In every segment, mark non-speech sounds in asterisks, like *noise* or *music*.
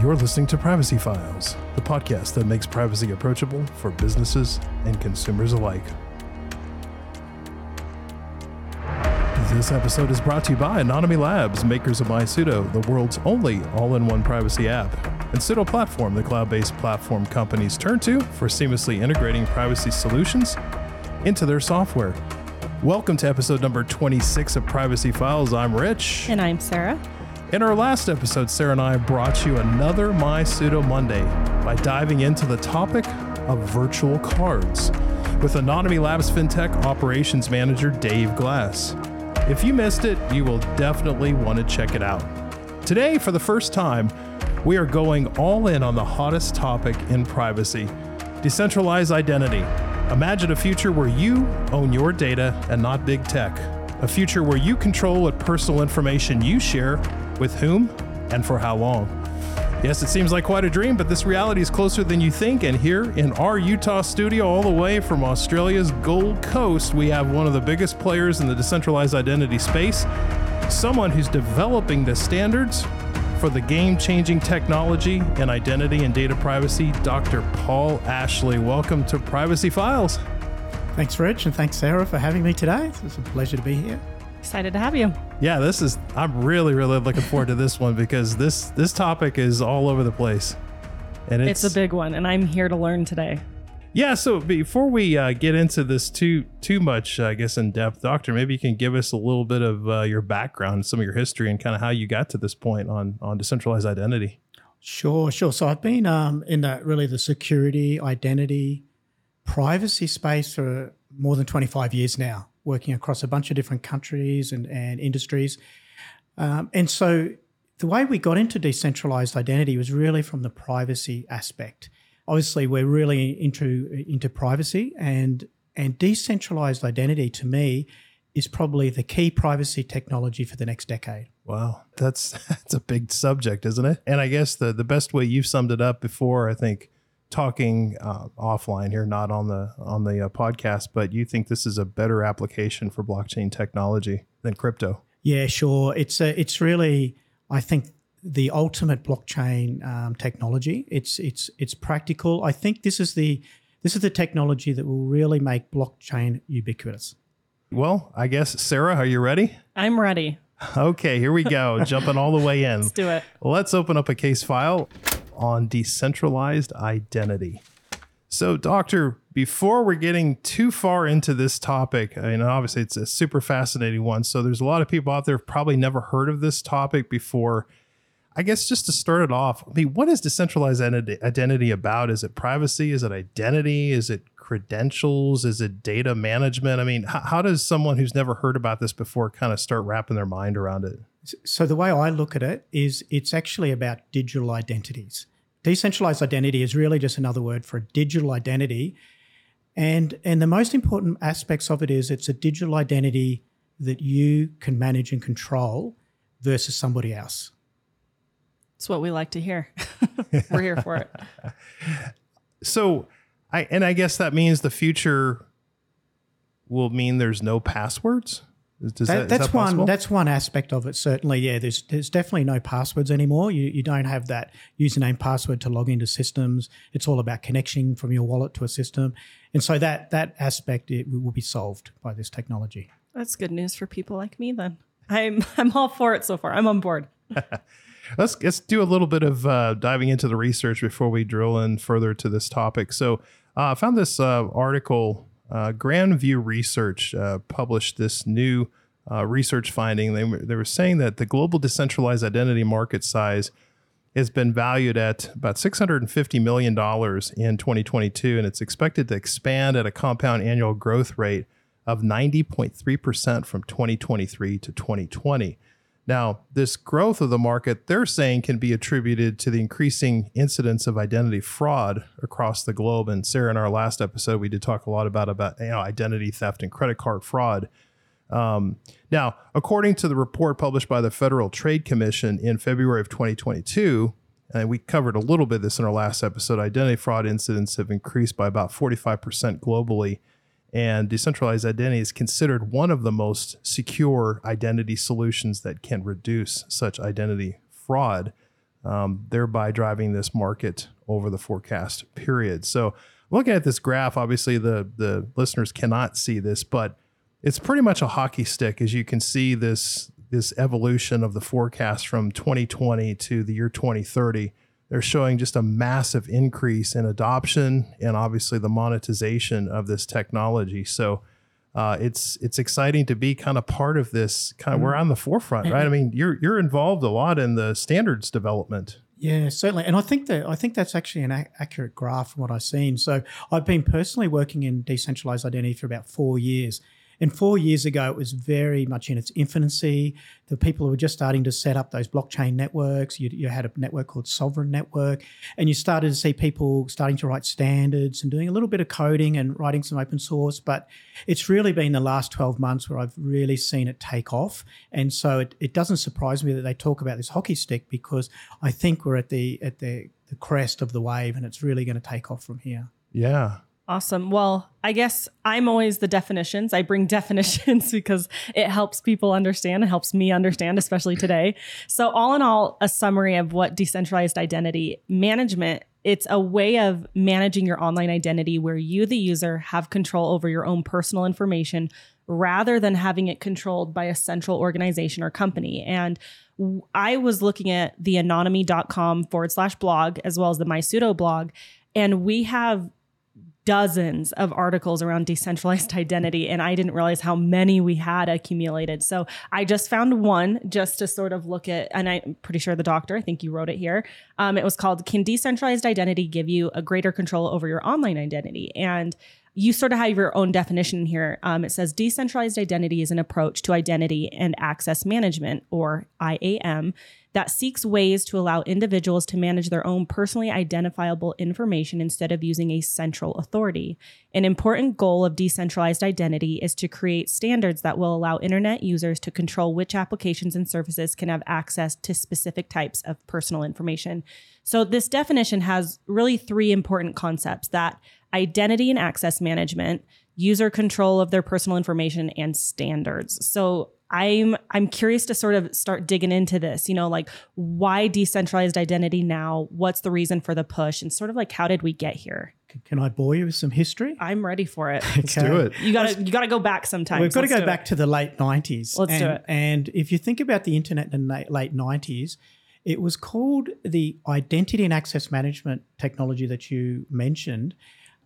You're listening to Privacy Files, the podcast that makes privacy approachable for businesses and consumers alike. This episode is brought to you by Anonyome Labs, makers of MySudo, the world's only all in one privacy app, and Sudo Platform, the cloud based platform companies turn to for seamlessly integrating privacy solutions into their software. Welcome to episode number 26 of Privacy Files. I'm Rich. And I'm Sarah. In our last episode, Sarah and I brought you another MySudo Monday by diving into the topic of virtual cards with Anonyome Labs FinTech Operations Manager Dave Glass. If you missed it, you will definitely want to check it out. Today, for the first time, we are going all in on the hottest topic in privacy decentralized identity. Imagine a future where you own your data and not big tech. A future where you control what personal information you share, with whom, and for how long. Yes, it seems like quite a dream, but this reality is closer than you think. And here in our Utah studio, all the way from Australia's Gold Coast, we have one of the biggest players in the decentralized identity space, someone who's developing the standards for the game changing technology in identity and data privacy, Dr. Paul Ashley. Welcome to Privacy Files. Thanks, Rich, and thanks, Sarah, for having me today. It's a pleasure to be here. Excited to have you. Yeah, this is I'm really really looking forward to this one because this this topic is all over the place. And it's, it's a big one and I'm here to learn today. Yeah, so before we uh, get into this too too much, uh, I guess in depth, doctor, maybe you can give us a little bit of uh, your background, some of your history, and kind of how you got to this point on on decentralized identity. Sure, sure. So I've been um, in that really the security, identity, privacy space for more than twenty five years now working across a bunch of different countries and, and industries. Um, and so the way we got into decentralized identity was really from the privacy aspect. Obviously, we're really into into privacy and and decentralized identity to me is probably the key privacy technology for the next decade. Wow, that's *laughs* that's a big subject, isn't it? And I guess the the best way you've summed it up before, I think, talking uh, offline here, not on the on the uh, podcast, but you think this is a better application for blockchain technology than crypto? Yeah, sure. It's a, it's really I think the ultimate blockchain um, technology. It's it's it's practical. I think this is the this is the technology that will really make blockchain ubiquitous. Well, I guess Sarah, are you ready? I'm ready. *laughs* Okay, here we go. Jumping all the way in. Let's do it. Let's open up a case file on decentralized identity. So, Doctor, before we're getting too far into this topic, I mean, obviously it's a super fascinating one. So, there's a lot of people out there probably never heard of this topic before. I guess just to start it off, I mean, what is decentralized identity about? Is it privacy? Is it identity? Is it credentials? Is it data management? I mean, how, how does someone who's never heard about this before kind of start wrapping their mind around it? So, the way I look at it is it's actually about digital identities. Decentralized identity is really just another word for a digital identity. And, and the most important aspects of it is it's a digital identity that you can manage and control versus somebody else. It's what we like to hear. *laughs* We're here for it. So, I and I guess that means the future will mean there's no passwords. That, that, that's that one. That's one aspect of it. Certainly, yeah. There's there's definitely no passwords anymore. You you don't have that username password to log into systems. It's all about connection from your wallet to a system, and so that that aspect it will be solved by this technology. That's good news for people like me. Then I'm *laughs* I'm all for it so far. I'm on board. *laughs* let's let's do a little bit of uh, diving into the research before we drill in further to this topic. So uh, I found this uh, article uh, Grand-View Research uh, published this new uh, research finding. They they were saying that the global decentralized identity market size has been valued at about $650 million in 2022, and it's expected to expand at a compound annual growth rate of 90.3% from 2023 to 2020. Now, this growth of the market, they're saying, can be attributed to the increasing incidence of identity fraud across the globe. And Sarah, in our last episode, we did talk a lot about about you know identity theft and credit card fraud. Um, now, according to the report published by the Federal Trade Commission in February of 2022, and we covered a little bit of this in our last episode, identity fraud incidents have increased by about 45% globally and decentralized identity is considered one of the most secure identity solutions that can reduce such identity fraud. um, thereby driving this market over the forecast period. So, looking at this graph, obviously the the listeners cannot see this, but it's pretty much a hockey stick as you can see this this evolution of the forecast from 2020 to the year 2030 they're showing just a massive increase in adoption and obviously the monetization of this technology. So uh, it's it's exciting to be kind of part of this kind of we're on the forefront right? I mean you're you're involved a lot in the standards development. Yeah, certainly, and I think that I think that's actually an ac- accurate graph from what I've seen. So I've been personally working in decentralized identity for about four years, and four years ago it was very much in its infancy. The people who were just starting to set up those blockchain networks. You, you had a network called Sovrin Network, and you started to see people starting to write standards and doing a little bit of coding and writing some open source. But it's really been the last twelve months where I've really seen it take off, and so it, it doesn't surprise me that they talk about this hockey stick because I think we're at the at the the crest of the wave, and it's really going to take off from here. yeah Awesome. Well, I guess I'm always the definitions. I bring *laughs* definitions because it helps people understand. It helps me understand, especially today. So, all in all, a summary of what decentralized identity management it's a way of managing your online identity where you the user have control over your own personal information rather than having it controlled by a central organization or company and i was looking at the anonyome.com forward slash blog as well as the mysudo blog and we have dozens of articles around decentralized *laughs* identity and i didn't realize how many we had accumulated. So i just found one just to sort of look at and i'm pretty sure the doctor i think you wrote it here. Um, it was called can decentralized identity give you a greater control over your online identity? And you sort of have your own definition here. Um, it says decentralized identity is an approach to identity and access management, or IAM, that seeks ways to allow individuals to manage their own personally identifiable information instead of using a central authority. An important goal of decentralized identity is to create standards that will allow internet users to control which applications and services can have access to specific types of personal information. So, this definition has really three important concepts that identity and access management, user control of their personal information, and standards. So, I'm I'm curious to sort of start digging into this, you know, like why decentralized identity now? What's the reason for the push? And sort of like how did we get here? Can I bore you with some history? I'm ready for it. *laughs* let's do it You gotta you gotta go back sometimes. We've got to go back it. to the late 90s. Let's and, do it. And if you think about the internet in the late 90s, it was called the identity and access management technology that you mentioned.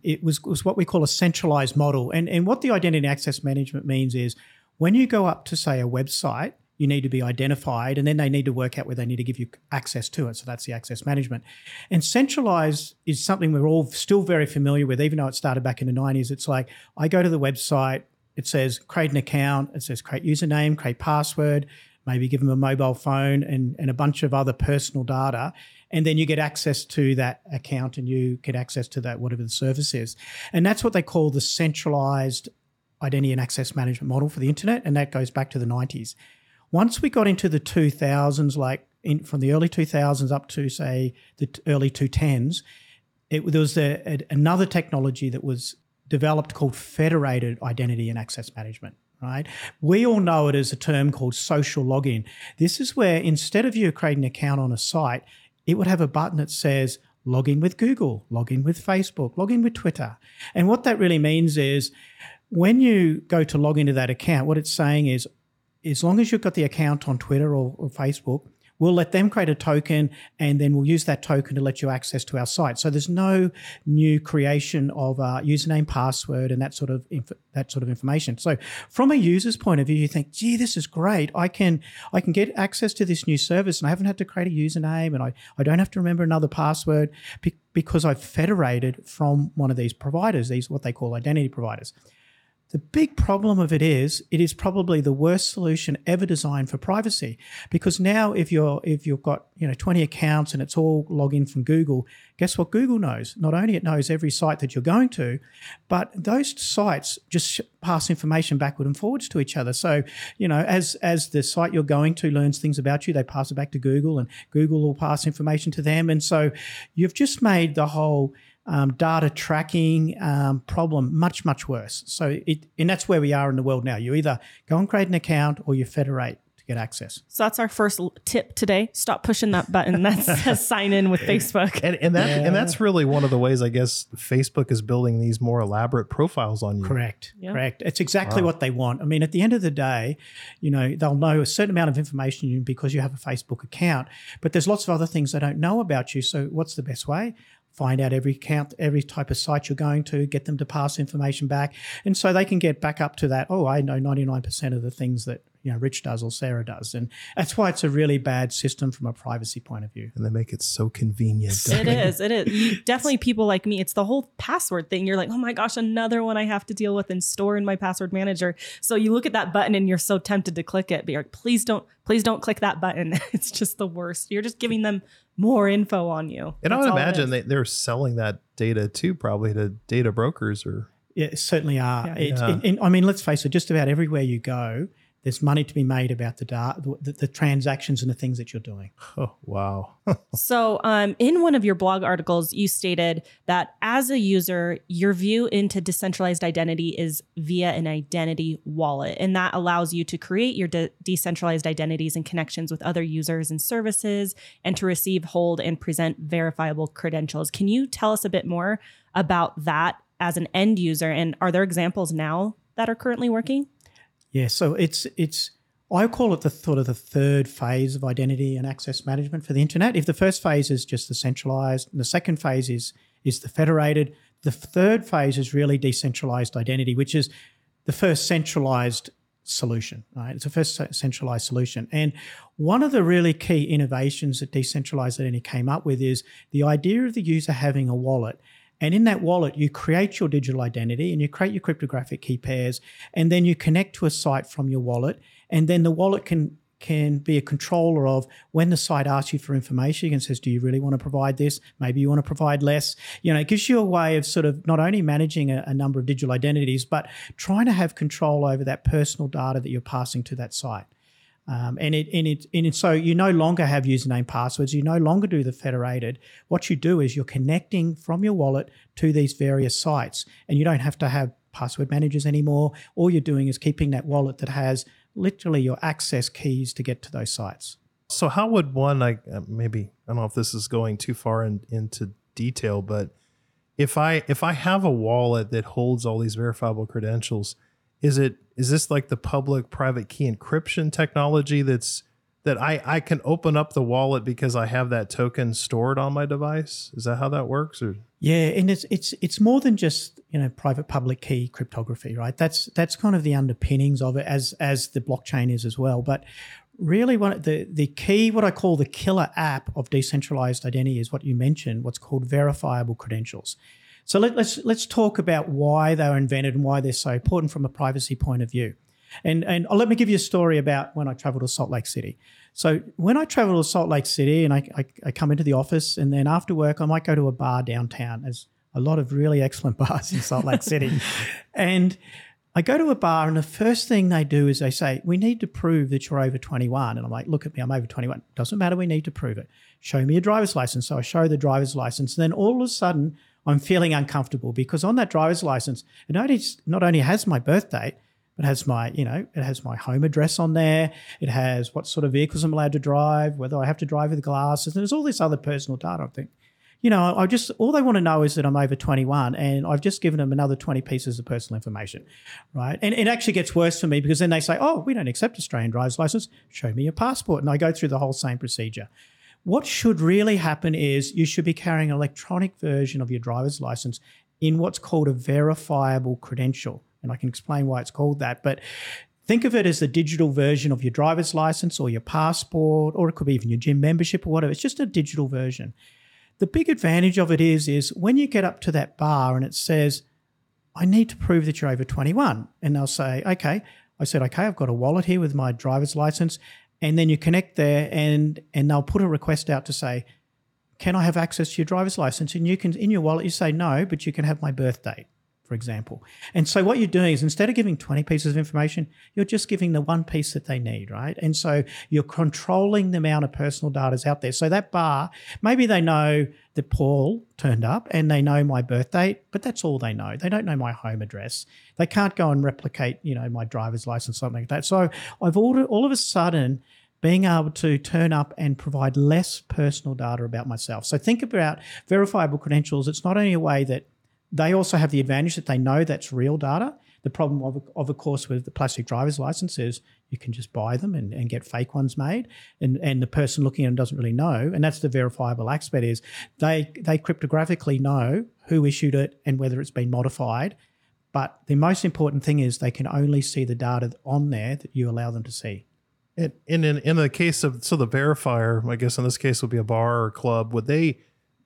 It was, was what we call a centralized model. And, and what the identity access management means is when you go up to, say, a website, you need to be identified and then they need to work out where they need to give you access to it. So that's the access management. And centralized is something we're all still very familiar with, even though it started back in the 90s. It's like I go to the website, it says create an account, it says create username, create password, maybe give them a mobile phone and, and a bunch of other personal data. And then you get access to that account and you get access to that, whatever the service is. And that's what they call the centralized identity and access management model for the internet. And that goes back to the 90s. Once we got into the 2000s, like in, from the early 2000s up to, say, the early 2010s, it, there was a, a, another technology that was developed called federated identity and access management right we all know it as a term called social login this is where instead of you creating an account on a site it would have a button that says log in with google log in with facebook log in with twitter. And what that really means is when you go to log into that account what it's saying is as long as you've got the account on twitter or, or facebook We'll let them create a token and then we'll use that token to let you access to our site. So there's no new creation of a username, password, and that sort of inf- that sort of information. So from a user's point of view, you think, gee, this is great. I can I can get access to this new service and I haven't had to create a username and I, I don't have to remember another password because I've federated from one of these providers, these what they call identity providers. The big problem of it is it is probably the worst solution ever designed for privacy because now if you're if you've got you know 20 accounts and it's all login from Google, guess what Google knows? Not only it knows every site that you're going to, but those sites just pass information backward and forwards to each other. So, you know, as as the site you're going to learns things about you, they pass it back to Google and Google will pass information to them and so you've just made the whole um, data tracking um, problem much much worse. So it and that's where we are in the world now. You either go and create an account or you federate to get access. So that's our first tip today. Stop pushing that button that says *laughs* sign in with Facebook. And and that and that's really one of the ways I guess Facebook is building these more elaborate profiles on you. Correct. Yeah. Correct. It's exactly what they want. I mean, at the end of the day, you know, they'll know a certain amount of information because you have a Facebook account, but there's lots of other things they don't know about you. So, what's the best way? Find out every account, every type of site you're going to, get them to pass information back. And so they can get back up to that. Oh, I know 99% of the things that, you know, Rich does or Sarah does. And that's why it's a really bad system from a privacy point of view. And they make it so convenient. don't It they? *laughs* is. It is. You, definitely people like me. It's the whole password thing. You're like, oh my gosh, another one I have to deal with and store in my password manager. So you look at that button and you're so tempted to click it, but you're like, please don't, please don't click that button. *laughs* It's just the worst. You're just giving them more info on you. And I would imagine they, they're selling that data too, probably to data brokers or Yeah, certainly are. Yeah. It's, Yeah. it- and, I mean, let's face it, just about everywhere you go, there's money to be made about the, data, the, the transactions and the things that you're doing. *laughs* oh wow. *laughs* So, um, in one of your blog articles, you stated that as a user, your view into decentralized identity is via an identity wallet, and that allows you to create your de- decentralized identities and connections with other users and services, and to receive, hold, and present verifiable credentials. Can you tell us a bit more about that as an end user? And are there examples now that are currently working? Yeah, so it's it's I call it the sort of the third phase of identity and access management for the internet. If the first phase is just the centralized, and the second phase is is the federated, the third phase is really decentralized identity, which is the first centralized solution. Right, it's a first centralized solution, and one of the really key innovations that decentralized identity came up with is the idea of the user having a wallet. And in that wallet, you create your digital identity and you create your cryptographic key pairs, and then you connect to a site from your wallet. And then the wallet can can be a controller of when the site asks you for information and says, Do you really want to provide this? Maybe you want to provide less. You know, it gives you a way of sort of not only managing a, a number of digital identities, but trying to have control over that personal data that you're passing to that site. Um, and it and it and so you no longer have username passwords. You no longer do the federated. What you do is you're connecting from your wallet to these various sites, and you don't have to have password managers anymore. All you're doing is keeping that wallet that has literally your access keys to get to those sites. So how would one like uh, maybe I don't know if this is going too far in, into detail, but if I if I have a wallet that holds all these verifiable credentials, is it is this like the public private key encryption technology that's that I I can open up the wallet because I have that token stored on my device? Is that how that works or Yeah, and it's it's it's more than just you know private public key cryptography, right? That's that's kind of the underpinnings of it, as as the blockchain is as well. But really, what the the key, what I call the killer app of decentralized identity, is what you mentioned, what's called verifiable credentials. So let, let's let's talk about why they were invented and why they're so important from a privacy point of view. And and oh, let me give you a story about when I traveled to Salt Lake City. So when I travel to Salt Lake City and I, I, I come into the office and then after work I might go to a bar downtown. There's a lot of really excellent *laughs* bars in Salt Lake City. *laughs* and I go to a bar and the first thing they do is they say, We need to prove that you're over 21. And I'm like, Look at me, I'm over 21. Doesn't matter, we need to prove it. Show me a driver's license. So I show the driver's license. And then all of a sudden I'm feeling uncomfortable because on that driver's license, it not only, not only has my birth date, it has my, you know, it has my home address on there. It has what sort of vehicles I'm allowed to drive, whether I have to drive with glasses, and there's all this other personal data. I think, you know, I just all they want to know is that I'm over 21, and I've just given them another 20 pieces of personal information, right? And it actually gets worse for me because then they say, "Oh, we don't accept Australian driver's license. Show me your passport," and I go through the whole same procedure. What should really happen is you should be carrying an electronic version of your driver's license in what's called a verifiable credential. And I can explain why it's called that. But think of it as the digital version of your driver's license or your passport, or it could be even your gym membership or whatever. It's just a digital version. The big advantage of it is, is when you get up to that bar and it says, I need to prove that you're over 21. And they'll say, okay. I said, okay, I've got a wallet here with my driver's license. And then you connect there and and they'll put a request out to say, Can I have access to your driver's license? And you can in your wallet you say no, but you can have my birth date. For example. And so what you're doing is instead of giving 20 pieces of information, you're just giving the one piece that they need, right? And so you're controlling the amount of personal data is out there. So that bar, maybe they know that Paul turned up and they know my birth date, but that's all they know. They don't know my home address. They can't go and replicate, you know, my driver's license, something like that. So I've all, all of a sudden being able to turn up and provide less personal data about myself. So think about verifiable credentials. It's not only a way that they also have the advantage that they know that's real data. The problem, of, of, course, with the plastic driver's license is you can just buy them and, and get fake ones made, and, and the person looking at them doesn't really know. And that's the verifiable aspect is they they cryptographically know who issued it and whether it's been modified. But the most important thing is they can only see the data on there that you allow them to see. In in in the case of so the verifier, I guess in this case would be a bar or a club. Would they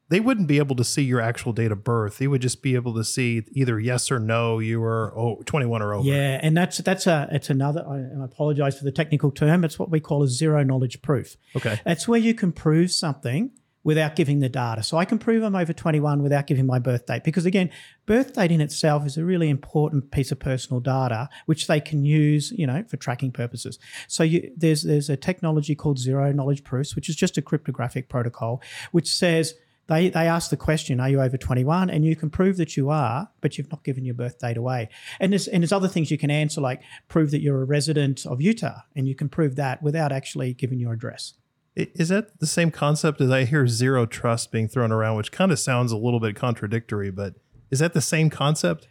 they wouldn't be able to see your actual date of birth. They would just be able to see either yes or no you were oh, 21 or over. Yeah, and that's that's a it's another. I, I apologize for the technical term. It's what we call a zero knowledge proof. Okay, that's where you can prove something without giving the data. So I can prove I'm over 21 without giving my birth date because again, birth date in itself is a really important piece of personal data which they can use, you know, for tracking purposes. So you, there's there's a technology called zero knowledge proofs, which is just a cryptographic protocol which says they, they ask the question, are you over 21? And you can prove that you are, but you've not given your birth date away. And there's, and there's other things you can answer, like prove that you're a resident of Utah, and you can prove that without actually giving your address. Is that the same concept as I hear zero trust being thrown around, which kind of sounds a little bit contradictory, but is that the same concept?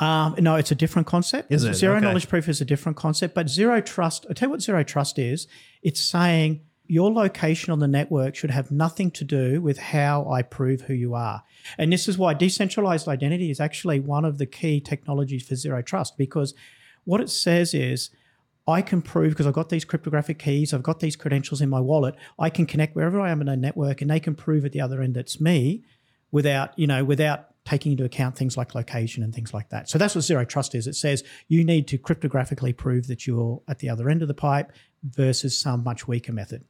Um, no, it's a different concept. Is it? Zero okay. knowledge proof is a different concept, but zero trust, i tell you what zero trust is. It's saying your location on the network should have nothing to do with how I prove who you are. And this is why decentralized identity is actually one of the key technologies for zero trust because what it says is I can prove because I've got these cryptographic keys, I've got these credentials in my wallet, I can connect wherever I am in a network and they can prove at the other end it's me without, you know, without taking into account things like location and things like that. So that's what zero trust is. It says you need to cryptographically prove that you're at the other end of the pipe versus some much weaker method.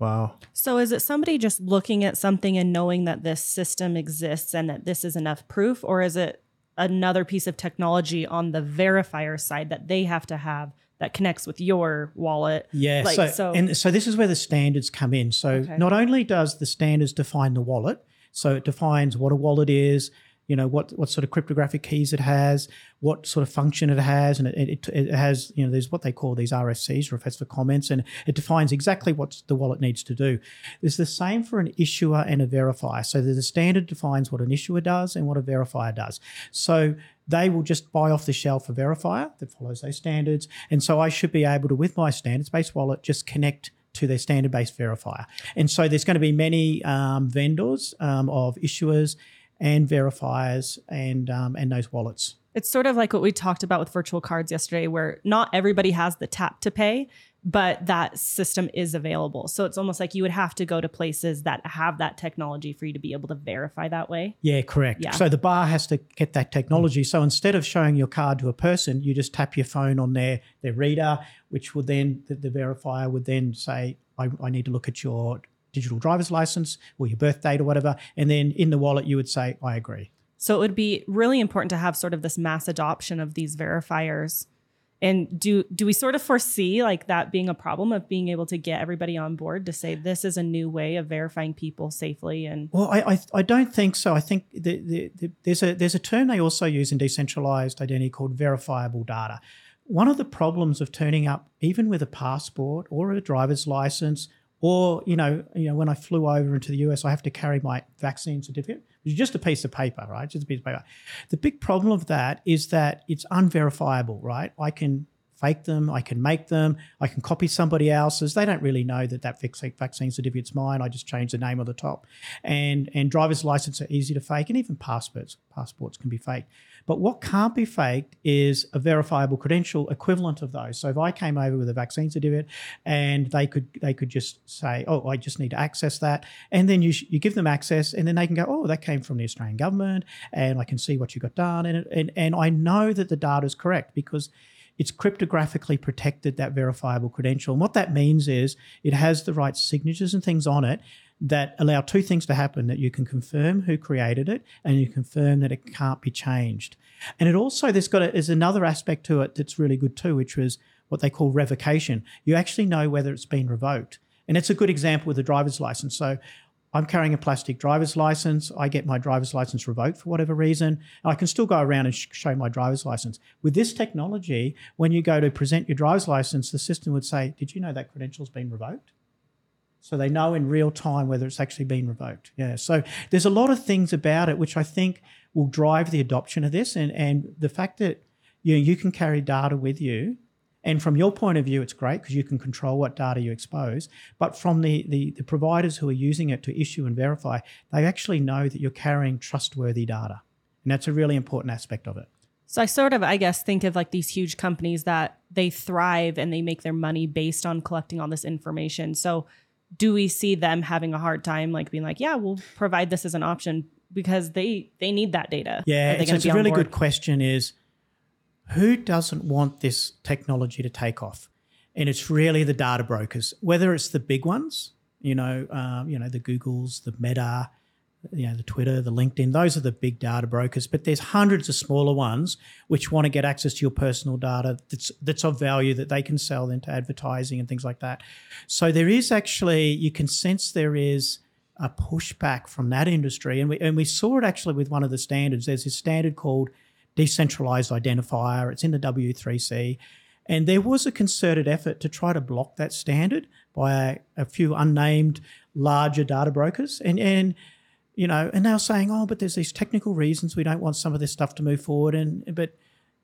Wow. So is it somebody just looking at something and knowing that this system exists and that this is enough proof or is it another piece of technology on the verifier side that they have to have that connects with your wallet? Yeah. Like, so, so- and so this is where the standards come in. So Okay. not only does the standards define the wallet, so it defines what a wallet is, you know what what sort of cryptographic keys it has, what sort of function it has, and it, it, it has you know there's what they call these RFCs, requests for comments, and it defines exactly what the wallet needs to do. It's the same for an issuer and a verifier. So the standard defines what an issuer does and what a verifier does. So they will just buy off the shelf a verifier that follows those standards, and so I should be able to with my standards-based wallet just connect to their standard-based verifier. And so there's going to be many um, vendors um, of issuers and verifiers and um, and those wallets. It's sort of like what we talked about with virtual cards yesterday, where not everybody has the tap to pay, but that system is available. So it's almost like you would have to go to places that have that technology for you to be able to verify that way. Yeah, correct. Yeah. So the bar has to get that technology. So instead of showing your card to a person, you just tap your phone on their their reader, which will then the, the verifier would then say, I, I need to look at your digital driver's license or your birth date or whatever, and then in the wallet you would say, I agree. So it would be really important to have sort of this mass adoption of these verifiers. And do do we sort of foresee like that being a problem of being able to get everybody on board to say this is a new way of verifying people safely and Well, I, I, I don't think so. I think the, the, the, there's a there's a term they also use in decentralized identity called verifiable data. One of the problems of turning up, even with a passport or a driver's license, or you know, you know, when I flew over into the US, I have to carry my vaccine certificate, which is just a piece of paper, right? Just a piece of paper. The big problem of that is that it's unverifiable, right? I can fake them, I can make them, I can copy somebody else's. They don't really know that that vaccine certificate's mine. I just change the name on the top. And and driver's license are easy to fake, and even passports passports can be faked. But what can't be faked is a verifiable credential equivalent of those. So if I came over with a vaccine certificate, and they could they could just say, oh, I just need to access that, and then you sh- you give them access, and then they can go, oh, that came from the Australian government, and I can see what you got done, and and and I know that the data is correct because it's cryptographically protected that verifiable credential. And what that means is it has the right signatures and things on it that allow two things to happen that you can confirm who created it and you confirm that it can't be changed. And it also there's got a, there's another aspect to it that's really good too, which was what they call revocation. You actually know whether it's been revoked. And it's a good example with a driver's license. So I'm carrying a plastic driver's license. I get my driver's license revoked for whatever reason. I can still go around and sh- show my driver's license. With this technology, when you go to present your driver's license, the system would say, Did you know that credential's been revoked? So they know in real time whether it's actually been revoked. Yeah. So there's a lot of things about it which I think will drive the adoption of this. And, and the fact that you, know, you can carry data with you and from your point of view, it's great because you can control what data you expose. But from the, the, the, providers who are using it to issue and verify, they actually know that you're carrying trustworthy data. And that's a really important aspect of it. So I sort of, I guess, think of like these huge companies that they thrive and they make their money based on collecting all this information. So do we see them having a hard time like being like, yeah, we'll provide this as an option because they they need that data? Yeah, it's, it's a really good question is who doesn't want this technology to take off? And it's really the data brokers, whether it's the big ones, you know, um, you know, the Googles, the Meta, you know, the Twitter, the LinkedIn, those are the big data brokers. But there's hundreds of smaller ones which want to get access to your personal data that's that's of value that they can sell into advertising and things like that. So there is actually you can sense there is a pushback from that industry, and we and we saw it actually with one of the standards. There's this standard called decentralized identifier. It's in the W3C. And there was a concerted effort to try to block that standard by a, a few unnamed larger data brokers. And, and you know, and they were saying, oh, but there's these technical reasons we don't want some of this stuff to move forward. And but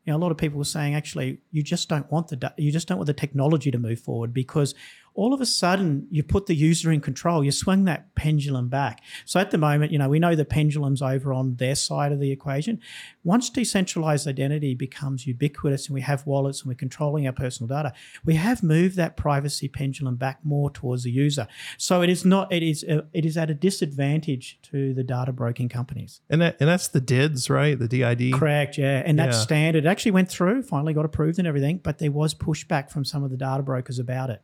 you know, a lot of people were saying actually you just don't want the you just don't want the technology to move forward because all of a sudden you put the user in control. You swing that pendulum back. So at the moment, you know, we know the pendulum's over on their side of the equation. Once decentralized identity becomes ubiquitous and we have wallets and we're controlling our personal data, we have moved that privacy pendulum back more towards the user. So it is not. It is. Uh, it is at a disadvantage to the data broking companies. And that and that's the DIDs, right? The DID. Correct. Yeah. And that yeah. standard actually went through. Finally got approved and everything, but there was pushback from some of the data brokers about it.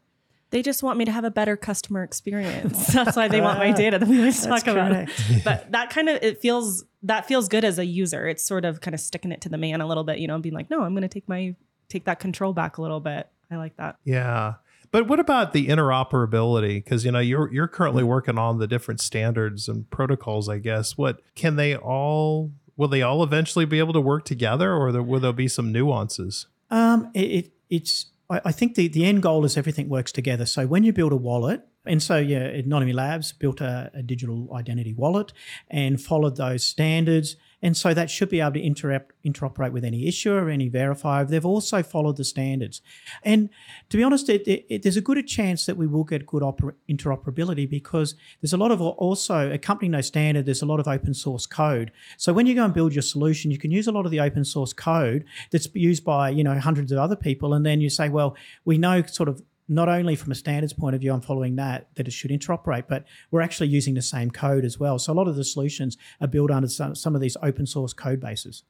They just want me to have a better customer experience. *laughs* That's why they want my data that we always talk about. It. *laughs* But that kind of it feels that feels good as a user. It's sort of kind of sticking it to the man a little bit, you know, being like, no, I'm going to take my take that control back a little bit. I like that. Yeah. But what about the interoperability? Because you know you're you're currently working on the different standards and protocols. I guess what can they all? Will they all eventually be able to work together, or there, will there be some nuances? Um, it, it it's I, think the, the end goal is everything works together. So when you build a wallet, and so yeah, Anonyome Labs built a, a digital identity wallet and followed those standards and so that should be able to interact, interoperate with any issuer, any verifier. They've also followed the standards. And to be honest, it, it, it, there's a good chance that we will get good oper- interoperability because there's a lot of also accompanying those standards, there's a lot of open source code. So when you go and build your solution, you can use a lot of the open source code that's used by, you know, hundreds of other people. And then you say, well, we know sort of not only from a standards point of view, I'm following that, that it should interoperate, but we're actually using the same code as well. So a lot of the solutions are built under some, some of these open source code bases.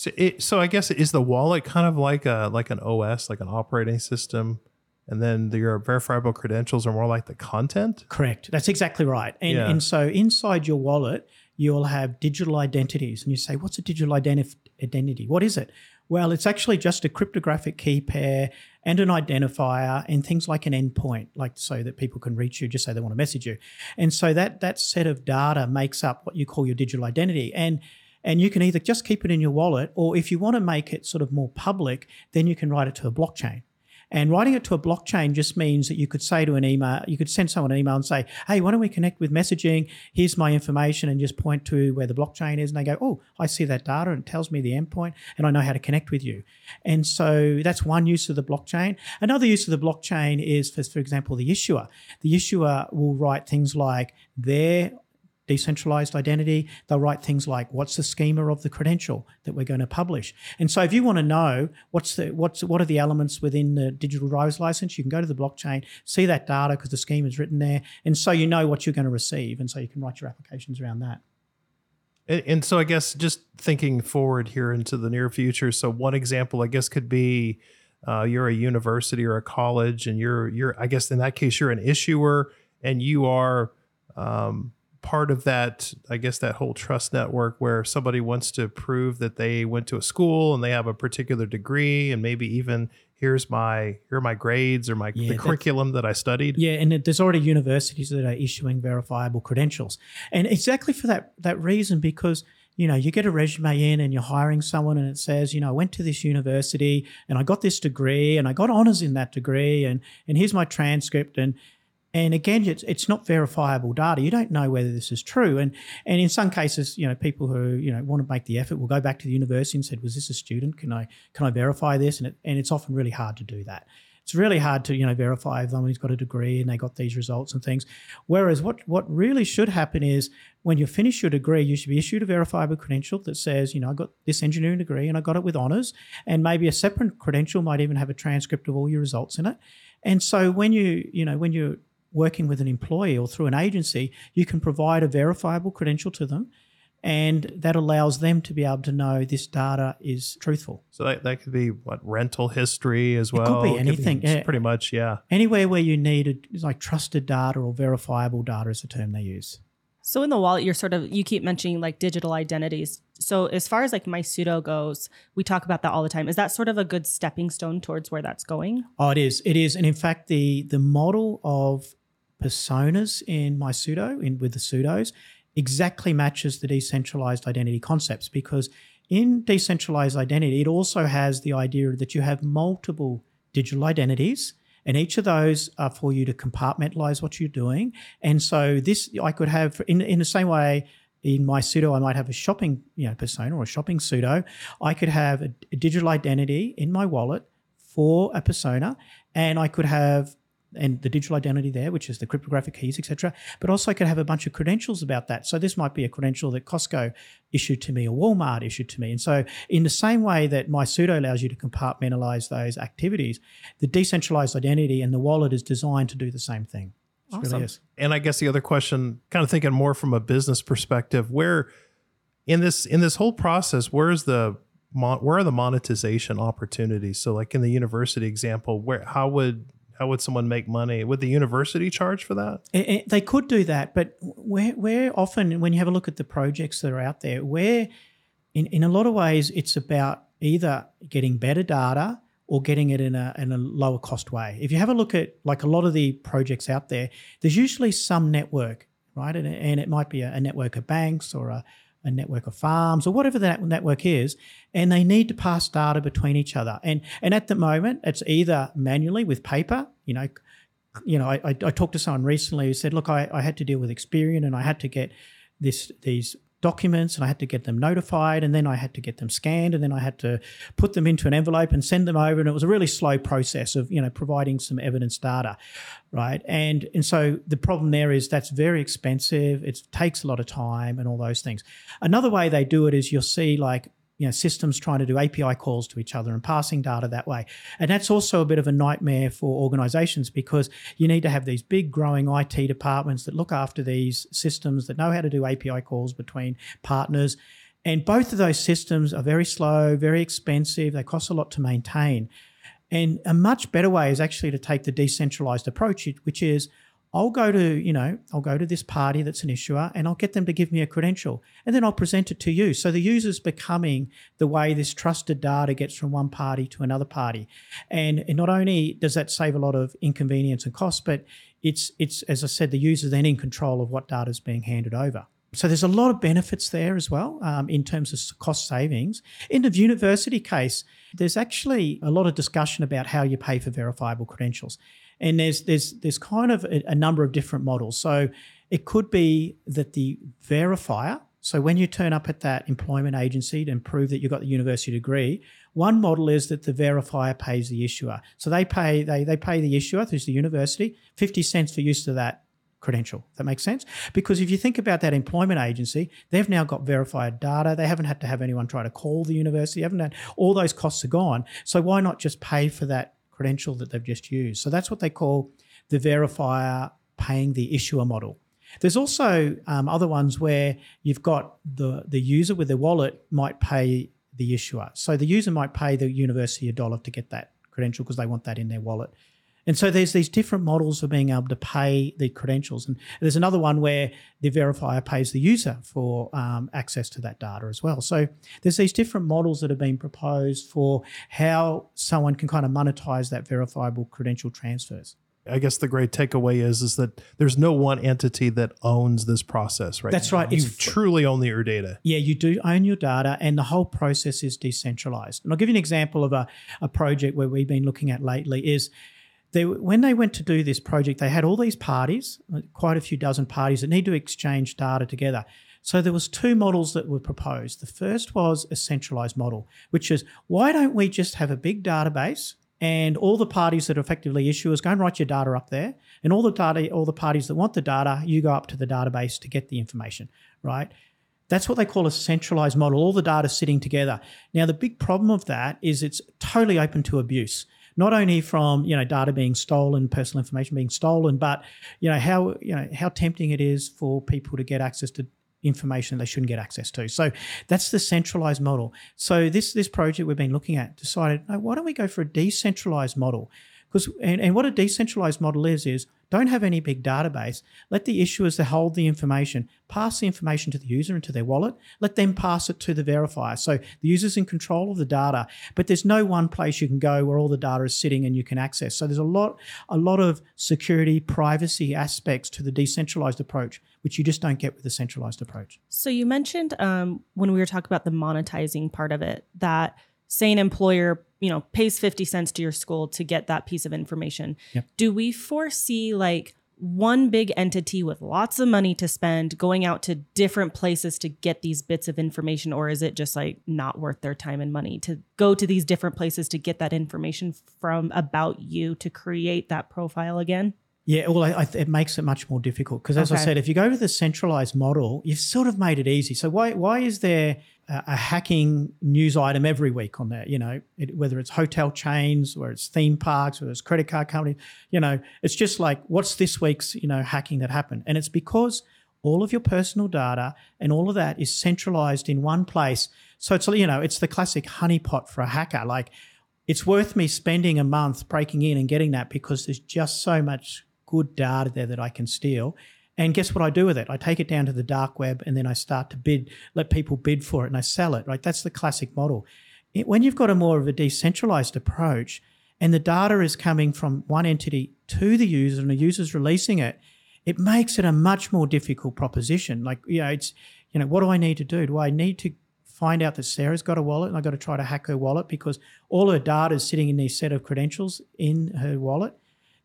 So, it, so I guess is the wallet kind of like a like an OS, like an operating system, and then the, your verifiable credentials are more like the content. Correct. That's exactly right. And yeah. and so inside your wallet, you'll have digital identities, and you say, "What's a digital identif- identity? What is it?" Well, it's actually just a cryptographic key pair and an identifier and things like an endpoint, like so that people can reach you just say they want to message you. And so that that set of data makes up what you call your digital identity. And and you can either just keep it in your wallet, or if you want to make it sort of more public, then you can write it to a blockchain. And writing it to a blockchain just means that you could say to an email, you could send someone an email and say, hey, why don't we connect with messaging? Here's my information, and just point to where the blockchain is. And they go, oh, I see that data and it tells me the endpoint, and I know how to connect with you. And so that's one use of the blockchain. Another use of the blockchain is, for, for example, the issuer. The issuer will write things like their decentralized identity. They'll write things like, "What's the schema of the credential that we're going to publish?" And so, if you want to know what's the what's what are the elements within the digital driver's license, you can go to the blockchain, see that data because the schema is written there, and so you know what you're going to receive, and so you can write your applications around that. And, and so, I guess just thinking forward here into the near future. So, one example, I guess, could be uh, you're a university or a college, and you're you're I guess in that case you're an issuer, and you are um, part of that i guess that whole trust network where somebody wants to prove that they went to a school and they have a particular degree and maybe even here's my here are my grades or my Yeah, the curriculum that i studied. Yeah, and it- there's already universities that are issuing verifiable credentials, and exactly for that that reason because you know you get a resume in and you're hiring someone and it says you know I went to this university and I got this degree and I got honors in that degree and and here's my transcript and and again it's, it's not verifiable data. You don't know whether this is true. And and in some cases you know people who you know want to make the effort will go back to the university and said was this a student? Can i can i verify this? And it, and it's often really hard to do that. It's really hard to you know verify if somebody's got a degree and they got these results and things. Whereas what what really should happen is when you finish your degree you should be issued a verifiable credential that says you know i got this engineering degree and i got it with honors. And maybe a separate credential might even have a transcript of all your results in it. And so when you you know when you're working with an employee or through an agency you can provide a verifiable credential to them and that allows them to be able to know this data is truthful so that, that could be what rental history as well. It could be anything, just yeah. pretty much yeah anywhere where you need a, like trusted data or verifiable data is the term they use. So in the wallet, you're sort of you keep mentioning like digital identities. So as far as like MySudo goes, we talk about that all the time. Is that sort of a good stepping stone towards where that's going? Oh, it is. It is, and in fact, the the model of personas in MySudo in with the Sudos exactly matches the decentralized identity concepts because in decentralized identity, it also has the idea that you have multiple digital identities. And each of those are for you to compartmentalize what you're doing. And so this I could have in, in the same way in MySudo, I might have a shopping, you know, persona or a shopping Sudo. I could have a, a digital identity in my wallet for a persona, and I could have and the digital identity there, which is the cryptographic keys, etc. But also I could have a bunch of credentials about that. So this might be a credential that Costco issued to me or Walmart issued to me. And so in the same way that MySudo allows you to compartmentalize those activities, the decentralized identity and the wallet is designed to do the same thing. It Awesome. really is. and i guess the other question kind of thinking more from a business perspective where in this in this whole process where's the mon- where are the monetization opportunities so like in the university example where how would how would someone make money would the university charge for that It- it- they could do that, but we're, we're often, when you have a look at the projects that are out there, we're in, in a lot of ways, it's about either getting better data or getting it in a, in a lower cost way. If you have a look at like a lot of the projects out there, there's usually some network, right? And, and it might be a, a network of banks or a, a network of farms or whatever that network is, and they need to pass data between each other. And and at the moment, it's either manually with paper, you know, you know, I, I, I talked to someone recently who said, look, I, I had to deal with Experian and I had to get this these documents and I had to get them notified and then I had to get them scanned and then I had to put them into an envelope and send them over. And it was a really slow process of you know providing some evidence data right? And and so the problem there is that's very expensive. It takes a lot of time and all those things. Another way they do it is you'll see like you know systems trying to do API calls to each other and passing data that way. And that's also a bit of a nightmare for organizations because you need to have these big growing IT departments that look after these systems that know how to do API calls between partners. And both of those systems are very slow, very expensive, they cost a lot to maintain. And a much better way is actually to take the decentralized approach, which is I'll go to, you know, I'll go to this party that's an issuer and I'll get them to give me a credential and then I'll present it to you. So the user's becoming the way this trusted data gets from one party to another party. And not only does that save a lot of inconvenience and cost, but it's it's as I said, the user then in control of what data is being handed over. So there's a lot of benefits there as well um, in terms of cost savings. In the university case, there's actually a lot of discussion about how you pay for verifiable credentials, and there's there's there's kind of a, a number of different models. So it could be that the verifier. So when you turn up at that employment agency and prove that you've got the university degree, one model is that the verifier pays the issuer. So they pay they they pay the issuer, who's the university, fifty cents for use of that credential. That makes sense? Because if you think about that employment agency, they've now got verified data. They haven't had to have anyone try to call the university, haven't had all those costs are gone. So why not just pay for that credential that they've just used? So that's what they call the verifier paying the issuer model. There's also um, other ones where you've got the, the user with their wallet might pay the issuer. So the user might pay the university a dollar to get that credential because they want that in their wallet. And so there's these different models of being able to pay the credentials. And there's another one where the verifier pays the user for um, access to that data as well. So there's these different models that have been proposed for how someone can kind of monetize that verifiable credential transfers. I guess the great takeaway is is that there's no one entity that owns this process, right? That's right. You It's- truly own your data. Yeah, you do own your data, and the whole process is decentralized. And I'll give you an example of a, a project where we've been looking at lately. Is they when they went to do this project, they had all these parties, quite a few dozen parties that need to exchange data together. So there was two models that were proposed. The first was a centralized model, which is why don't we just have a big database and all the parties that are effectively issuers go and write your data up there, and all the data, all the parties that want the data, you go up to the database to get the information, right? That's what they call a centralized model, all the data sitting together. Now, the big problem of that is it's totally open to abuse. Not only from you know data being stolen, personal information being stolen, but you know how you know how tempting it is for people to get access to information they shouldn't get access to. So that's the centralized model. So this this project we've been looking at decided, no, why don't we go for a decentralized model? Because and, and what a decentralized model is is don't have any big database. Let the issuers that hold the information pass the information to the user into their wallet. Let them pass it to the verifier. So the user's in control of the data, but there's no one place you can go where all the data is sitting and you can access. So there's a lot, a lot of security, privacy aspects to the decentralized approach, which you just don't get with the centralized approach. So you mentioned um, when we were talking about the monetizing part of it that say an employer you know pays 50 cents to your school to get that piece of information. Yep. do we foresee like one big entity with lots of money to spend going out to different places to get these bits of information? Or is it just like not worth their time and money to go to these different places to get that information from about you to create that profile again Yeah, well, I, I, it makes it much more difficult because, as I said, if you go to the centralized model, you've sort of made it easy. So why why is there a, a hacking news item every week on there? You know, it, whether it's hotel chains, or it's theme parks, or it's credit card companies. You know, it's just like what's this week's you know hacking that happened, and it's because all of your personal data and all of that is centralized in one place. So it's you know it's the classic honeypot for a hacker. Like it's worth me spending a month breaking in and getting that because there's just so much good data there that I can steal. And guess what I do with it? I take it down to the dark web and then I start to bid, let people bid for it and I sell it, right? That's the classic model. It- when you've got a more of a decentralized approach and the data is coming from one entity to the user and the user's releasing it, it makes it a much more difficult proposition. Like, you know, it's, you know, what do I need to do? Do I need to find out that Sarah's got a wallet and I've got to try to hack her wallet because all her data is sitting in these set of credentials in her wallet?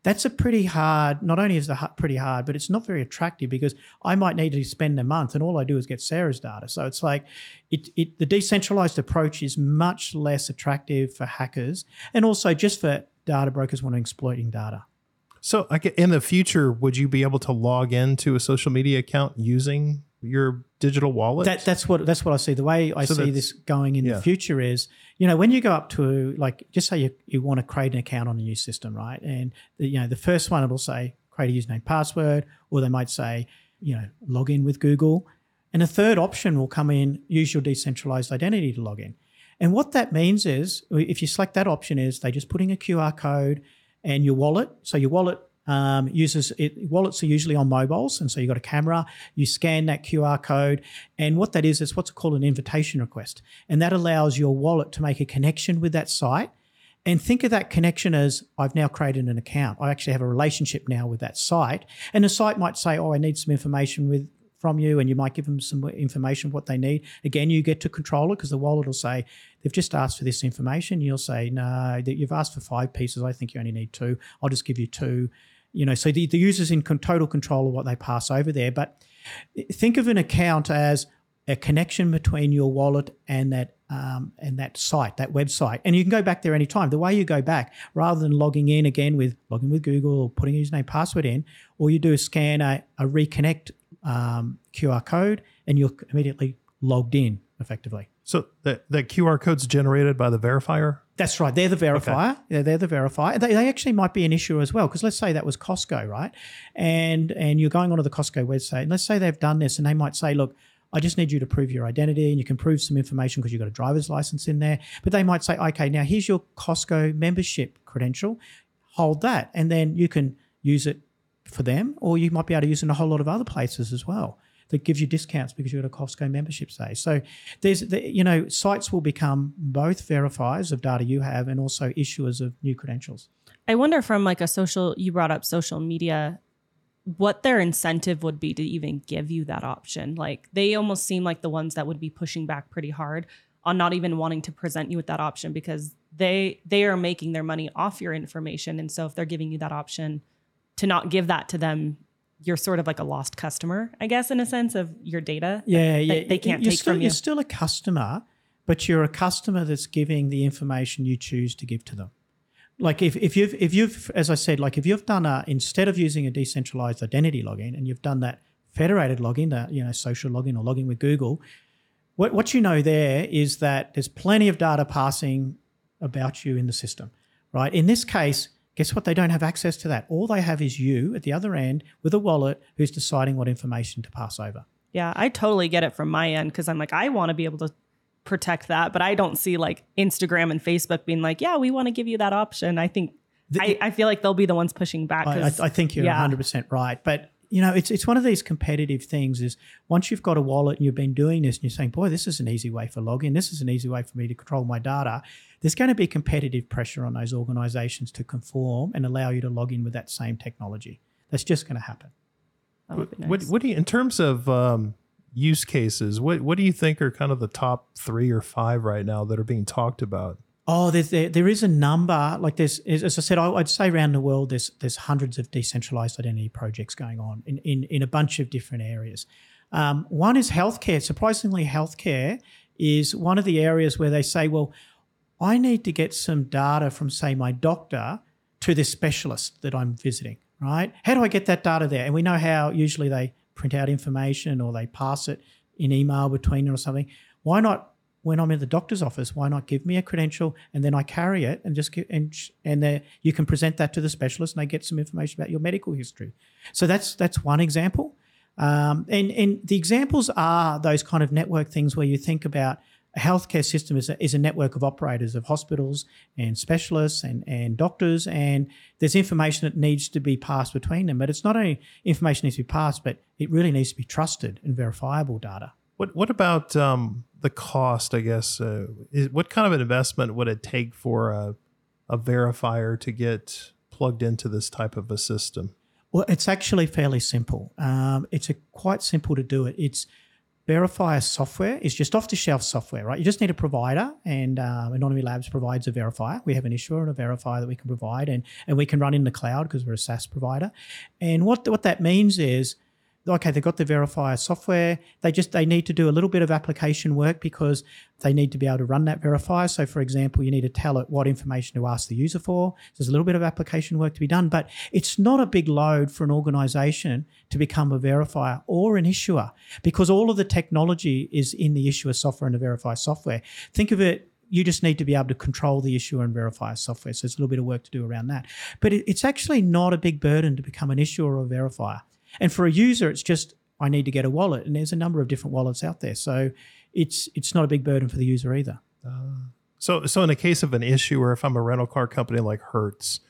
That's a pretty hard, not only is the pretty hard, but it's not very attractive because I might need to spend a month and all I do is get Sarah's data. So it's like it, it, the decentralized approach is much less attractive for hackers and also just for data brokers wanting exploiting data. So, in the future, would you be able to log into a social media account using your digital wallet? That, that's what that's what I see. The way I So see this going in yeah. the future is, you know, when you go up to like, just say you, you want to create an account on a new system, right? And the, you know, the first one it'll say create a username, password, or they might say, you know, log in with Google, and a third option will come in, use your decentralized identity to log in. And what that means is, if you select that option, is they just put in a QR code and your wallet. So your wallet um, uses it. Wallets are usually on mobiles, and so you've got a camera. You scan that QR code, and what that is is what's called an invitation request, and that allows your wallet to make a connection with that site. And think of that connection as I've now created an account. I actually have a relationship now with that site, and the site might say, "Oh, I need some information with." From you, and you might give them some information what they need. Again, you get to control it because the wallet will say they've just asked for this information. You'll say no, you've asked for five pieces. I think you only need two. I'll just give you two you know so the, the user's in con- total control of what they pass over there. But think of an account as a connection between your wallet and that um, and that site that website. And you can go back there anytime. The way you go back rather than logging in again with logging with google or putting a username password in all you do is scan a, a reconnect um, qr code and you're immediately logged in effectively. So the, that QR code's generated by the verifier. That's right. They're the verifier. Yeah, they're the verifier. They, they actually might be an issue as well because let's say that was Costco, right? And and you're going onto the Costco website, and let's say they've done this, and they might say, look, I just need you to prove your identity and you can prove some information because you've got a driver's license in there. But they might say, okay, now here's your Costco membership credential. Hold that. And then you can use it for them, or you might be able to use it in a whole lot of other places as well that gives you discounts because you've got a Costco membership say. So there's, the, you know, sites will become both verifiers of data you have and also issuers of new credentials. I wonder from like a social, you brought up social media, what their incentive would be to even give you that option. Like they almost seem like the ones that would be pushing back pretty hard on not even wanting to present you with that option because they they are making their money off your information and so if they're giving you that option to not give that to them you're sort of like a lost customer, I guess, in a sense of your data. Yeah, that yeah. They can't you're take still, from you. You're still a customer, but you're a customer that's giving the information you choose to give to them. Like if, if you've if you've as I said, like if you've done a instead of using a decentralized identity login and you've done that federated login, that you know social login or login with Google, what what you know there is that there's plenty of data passing about you in the system, right? In this case, Guess what? They don't have access to that. All they have is you at the other end with a wallet who's deciding what information to pass over. Yeah, I totally get it from my end because I'm like, I want to be able to protect that, but I don't see like Instagram and Facebook being like, yeah, we want to give you that option. I think The- I, I feel like they'll be the ones pushing back. I, I think you're yeah. 100% right. But, you know, it's, it's one of these competitive things is once you've got a wallet and you've been doing this and you're saying, boy, this is an easy way for login. This is an easy way for me to control my data. There's going to be competitive pressure on those organizations to conform and allow you to log in with that same technology. That's just going to happen. that nice. What, what do you, in terms of um, use cases, what, what do you think are kind of the top three or five right now that are being talked about? Oh, there's, there, there is a number. Like there's, as I said, I- I'd say around the world, there's there's hundreds of decentralized identity projects going on in in, in a bunch of different areas. Um, one is healthcare. Surprisingly, healthcare is one of the areas where they say, well, I need to get some data from, say, my doctor to this specialist that I'm visiting, right? How do I get that data there? And we know how usually they print out information or they pass it in email between them or something. Why not when I'm in the doctor's office? Why not give me a credential and then I carry it and just and and there you can present that to the specialist and they get some information about your medical history. So that's that's one example. Um, and and the examples are those kind of network things where you think about a healthcare system is a, is a network of operators of hospitals and specialists and, and doctors and there's information that needs to be passed between them but it's not only information needs to be passed but it really needs to be trusted and verifiable data What what about um, the cost? I guess uh, is, what kind of an investment would it take for a, a verifier to get plugged into this type of a system? Well, it's actually fairly simple. Um, it's quite simple to do it. It's Verifier software is just off the shelf software, right? You just need a provider, and um, Anonyome Labs provides a verifier. We have an issuer and a verifier that we can provide, and, and we can run in the cloud because we're a SaaS provider. And what what that means is okay, they've got the verifier software. They just they need to do a little bit of application work because they need to be able to run that verifier. So, for example, you need to tell it what information to ask the user for. So there's a little bit of application work to be done, but it's not a big load for an organization to become a verifier or an issuer because all of the technology is in the issuer software and the verifier software. Think of it you just need to be able to control the issuer and verifier software. So it's a little bit of work to do around that. But it's actually not a big burden to become an issuer or a verifier. And for a user, it's just I need to get a wallet, and there's a number of different wallets out there. So it's it's not a big burden for the user either. Ah. So, so in the case of an issuer, if I'm a rental car company like Hertz,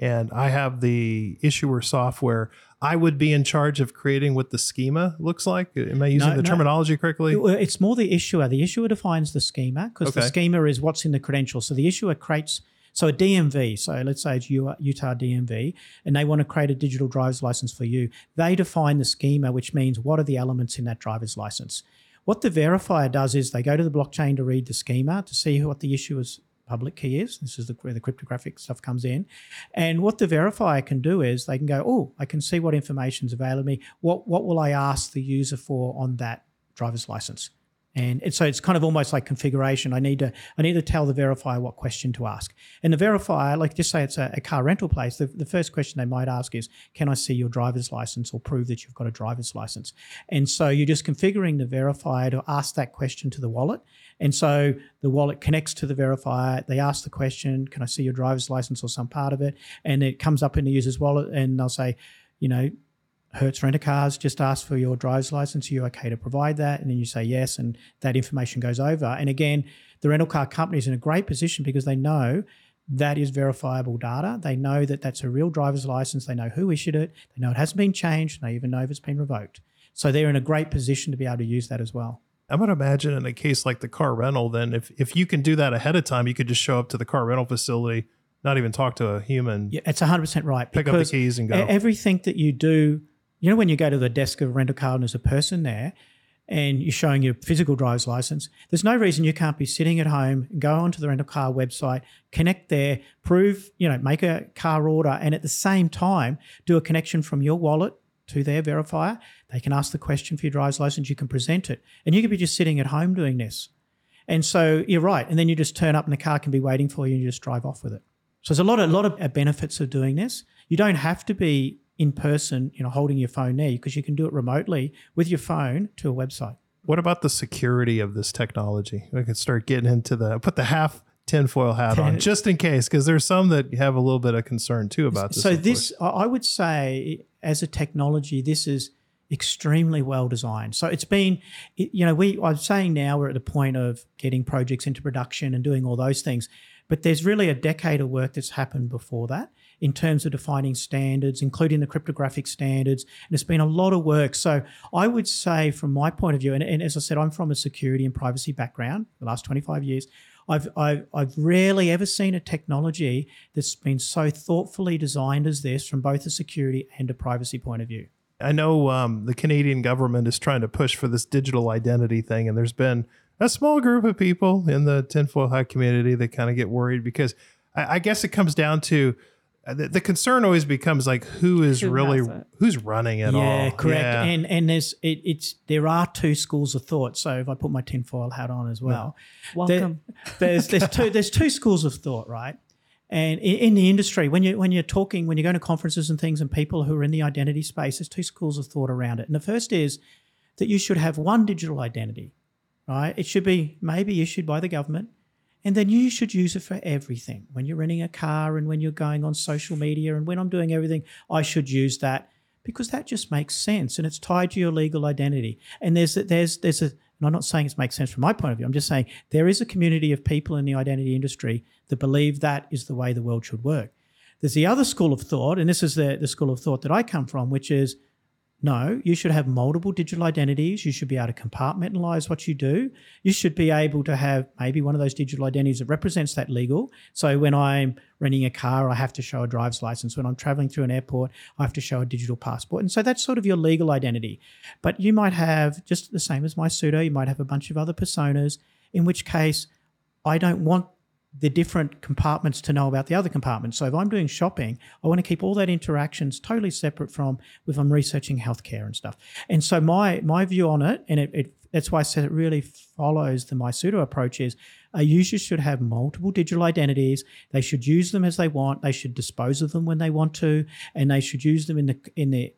and I have the issuer software, I would be in charge of creating what the schema looks like. Am I using No, the no. terminology correctly? It's more the issuer. The issuer defines the schema because the schema is what's in the credential. So the issuer creates. So a DMV, so let's say it's Utah DMV, and they want to create a digital driver's license for you. They define the schema, which means what are the elements in that driver's license. What the verifier does is they go to the blockchain to read the schema to see what the issuer's public key is. This is the, where the cryptographic stuff comes in. And what the verifier can do is they can go, oh, I can see what information's available to me. What what will I ask the user for on that driver's license? And so it's kind of almost like configuration. I need to I need to tell the verifier what question to ask. And the verifier, like just say it's a, a car rental place, the, the first question they might ask is, can I see your driver's license or prove that you've got a driver's license? And so you're just configuring the verifier to ask that question to the wallet. And so the wallet connects to the verifier. They ask the question, can I see your driver's license or some part of it? And it comes up in the user's wallet and they'll say, you know, Hertz Rent a Cars just ask for your driver's license. Are you okay to provide that? And then you say yes, and that information goes over. And again, the rental car company is in a great position because they know that is verifiable data. They know that that's a real driver's license. They know who issued it. They know it hasn't been changed. They even know if it's been revoked. So they're in a great position to be able to use that as well. I'm going to imagine in a case like the car rental, then if, if you can do that ahead of time, you could just show up to the car rental facility, not even talk to a human, Yeah, it's 100% right. pick up the keys and go. Everything that you do, you know, when you go to the desk of a rental car and there's a person there and you're showing your physical driver's license, there's no reason you can't be sitting at home, go onto the rental car website, connect there, prove, you know, make a car order, and at the same time, do a connection from your wallet to their verifier. They can ask the question for your driver's license, you can present it, and you could be just sitting at home doing this. And so you're right. And then you just turn up and the car can be waiting for you and you just drive off with it. So there's a lot of, lot of uh, benefits of doing this. You don't have to be in person, you know, holding your phone there because you can do it remotely with your phone to a website. what about the security of this technology? We could start getting into the put the half tinfoil hat on *laughs* just in case, because there's some that have a little bit of concern too about this. so course. this, I I would say, as a technology, this is extremely well designed. So it's been, you know, we I'm saying now we're at the point of getting projects into production and doing all those things, but there's really a decade of work that's happened before that in terms of defining standards, including the cryptographic standards. And it's been a lot of work. So I would say, from my point of view, and, and as I said, I'm from a security and privacy background the last 25 years. I've, I've, I've rarely ever seen a technology that's been so thoughtfully designed as this from both a security and a privacy point of view. I know um, the Canadian government is trying to push for this digital identity thing, and there's been a small group of people in the tinfoil hat community that kind of get worried because I, I guess it comes down to Uh, the, the concern always becomes like who is Who really who's running it all. Yeah, correct. And and there's it, it's there are two schools of thought. So if I put my tinfoil hat on as well, there- Welcome. *laughs* there's there's two there's two schools of thought, right? And in, in the industry, when you when you're talking, when you're going to conferences and things, and people who are in the identity space, there's two schools of thought around it. And the first is that you should have one digital identity, right? It should be maybe issued by the government, and then you should use it for everything. When you're renting a car and when you're going on social media and when I'm doing everything, I should use that because that just makes sense and it's tied to your legal identity. And there's there's there's a and I'm not saying it makes sense from my point of view. I'm just saying there is a community of people in the identity industry that believe that is the way the world should work. There's the other school of thought, and this is the, the school of thought that I come from, which is no, you should have multiple digital identities. You should be able to compartmentalize what you do. You should be able to have maybe one of those digital identities that represents that legal. So when I'm renting a car, I have to show a driver's license. When I'm traveling through an airport, I have to show a digital passport. And so that's sort of your legal identity. But you might have just the same as MySudo, you might have a bunch of other personas, in which case I don't want the different compartments to know about the other compartments. So if I'm doing shopping, I want to keep all that interactions totally separate from if I'm researching healthcare and stuff. And so my my view on it, and it, it that's why I said it really follows the MySudo approach is a user should have multiple digital identities. They should use them as they want. They should dispose of them when they want to, and they should use them in the in the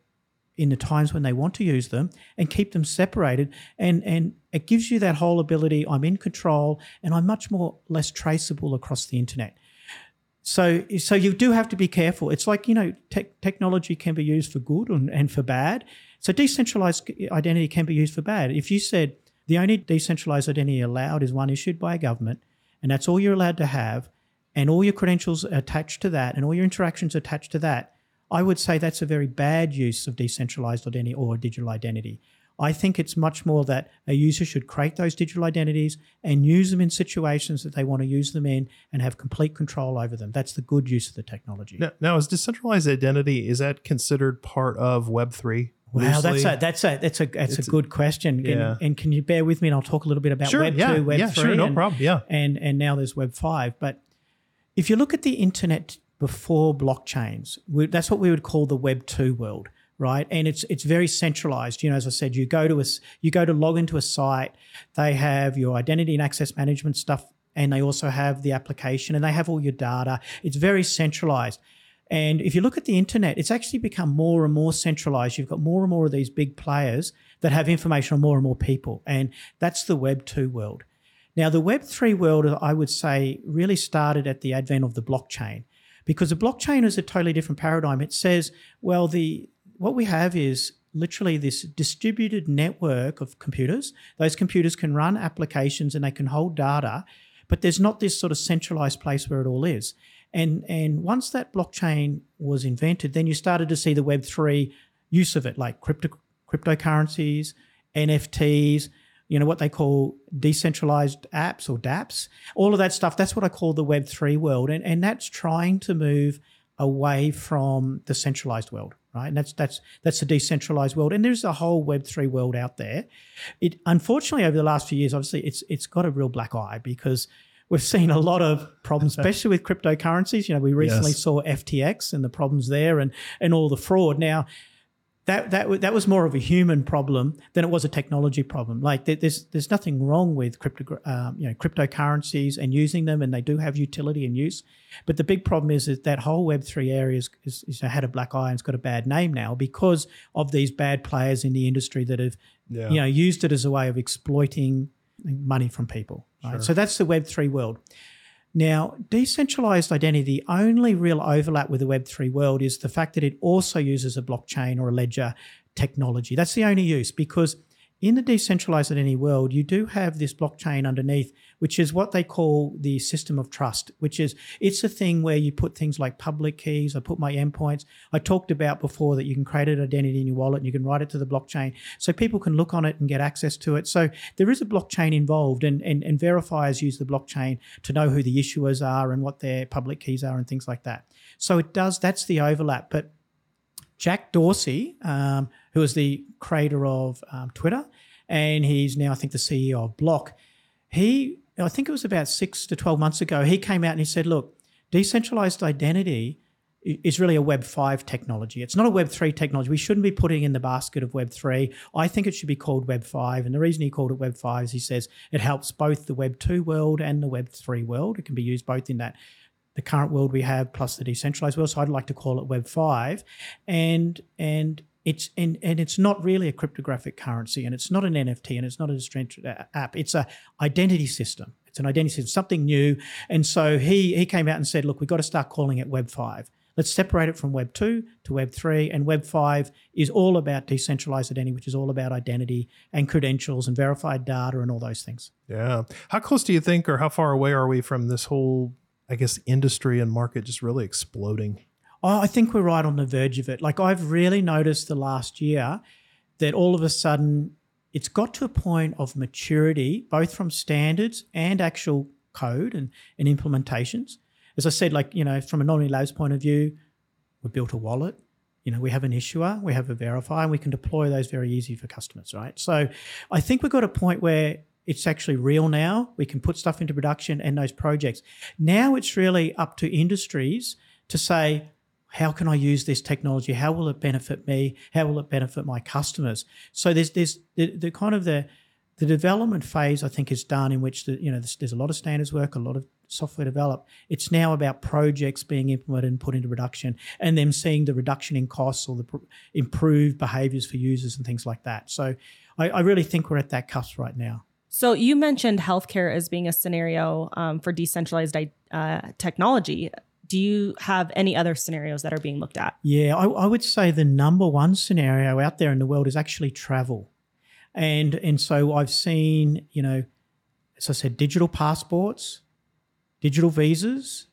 in the times when they want to use them and keep them separated. And and it gives you that whole ability i'm in control and i'm much more less traceable across the internet. So so you do have to be careful. It's like you know tech technology can be used for good and, and for bad. So decentralized identity can be used for bad. If you said the only decentralized identity allowed is one issued by a government and that's all you're allowed to have and all your credentials attached to that and all your interactions attached to that I would say that's a very bad use of decentralized identity or digital identity. I think it's much more that a user should create those digital identities and use them in situations that they want to use them in and have complete control over them. That's the good use of the technology. Now, now, is decentralized identity is that considered part of Web three? Wow, that's a that's a that's a that's It's a good question. Yeah. And can you bear with me and I'll talk a little bit about Sure, Web yeah, two, Web yeah, three, sure, no and, problem, yeah. and and now there's Web five. But if you look at the internet before blockchains, we, that's what we would call the Web two world, right? And it's it's very centralized. You know, as I said, you go to a you go to log into a site, they have your identity and access management stuff, and they also have the application, and they have all your data. It's very centralized. And if you look at the internet, it's actually become more and more centralized. You've got more and more of these big players that have information on more and more people. And that's the Web 2 world. Now, the Web 3 world, I would say, really started at the advent of the blockchain because the blockchain is a totally different paradigm. It says, well, the what we have is literally this distributed network of computers. Those computers can run applications and they can hold data, but there's not this sort of centralized place where it all is. And and once that blockchain was invented, then you started to see the Web three use of it, like crypto cryptocurrencies, NFTs, you know what they call decentralized apps or DApps, all of that stuff. That's what I call the Web three world, and and that's trying to move away from the centralized world right? And that's that's that's a decentralized world, and there's a whole Web three world out there. It unfortunately over the last few years, obviously, it's it's got a real black eye because we've *laughs* seen a lot of problems, *laughs* especially with cryptocurrencies. You know, we recently yes. saw FTX and the problems there, and and all the fraud. Now, that that that was more of a human problem than it was a technology problem. Like there's there's nothing wrong with crypto um, you know cryptocurrencies and using them, and they do have utility and use. But the big problem is that that whole Web three area is, is, is, had a black eye and it's got a bad name now because of these bad players in the industry that have yeah. you know used it as a way of exploiting money from people. Right? Sure. So that's the Web three world. Now, decentralized identity, the only real overlap with the Web3 world is the fact that it also uses a blockchain or a ledger technology. That's the only use because in the decentralized identity world, you do have this blockchain underneath, which is what they call the system of trust, which is it's a thing where you put things like public keys. I put my endpoints. I talked about before that you can create an identity in your wallet and you can write it to the blockchain so people can look on it and get access to it. So there is a blockchain involved, and, and, and verifiers use the blockchain to know who the issuers are and what their public keys are and things like that. So it does, that's the overlap. But Jack Dorsey, um, who was the creator of um, Twitter, and he's now, I think, the CEO of Block. He, I think it was about six to 12 months ago, he came out and he said, look, decentralized identity is really a Web 5 technology. It's not a Web 3 technology. We shouldn't be putting in the basket of Web 3. I think it should be called Web 5. And the reason he called it Web 5 is he says it helps both the Web 2 world and the Web 3 world. It can be used both in that the current world we have plus the decentralized world. So I'd like to call it Web five, and and it's and, and it's not really a cryptographic currency, and it's not an NFT, and it's not a distributed app. It's a identity system. It's an identity system, something new. And so he he came out and said, look, we've got to start calling it Web five. Let's separate it from Web 2 to Web 3. And Web 5 is all about decentralized identity, which is all about identity and credentials and verified data and all those things. Yeah. How close do you think, or how far away are we from this whole I guess, industry and market just really exploding? Oh, I think we're right on the verge of it. Like I've really noticed the last year that all of a sudden it's got to a point of maturity, both from standards and actual code and, and implementations. As I said, like, you know, from a Anonyome Labs point of view, we built a wallet. You know, we have an issuer, we have a verifier, and we can deploy those very easy for customers, right? So I think we've got a point where it's actually real now. We can put stuff into production and those projects. Now it's really up to industries to say, how can I use this technology? How will it benefit me? How will it benefit my customers? So there's there's the, the kind of the the development phase I think is done in which the, you know there's, there's a lot of standards work, a lot of software developed. It's now about projects being implemented and put into production, and them seeing the reduction in costs or the pr- improved behaviors for users and things like that. So I, I really think we're at that cusp right now. So you mentioned healthcare as being a scenario um, for decentralized uh, technology. Do you have any other scenarios that are being looked at? Yeah, I, I, would say the number one scenario out there in the world is actually travel, and and so I've seen you know, as I said, digital passports, digital visas,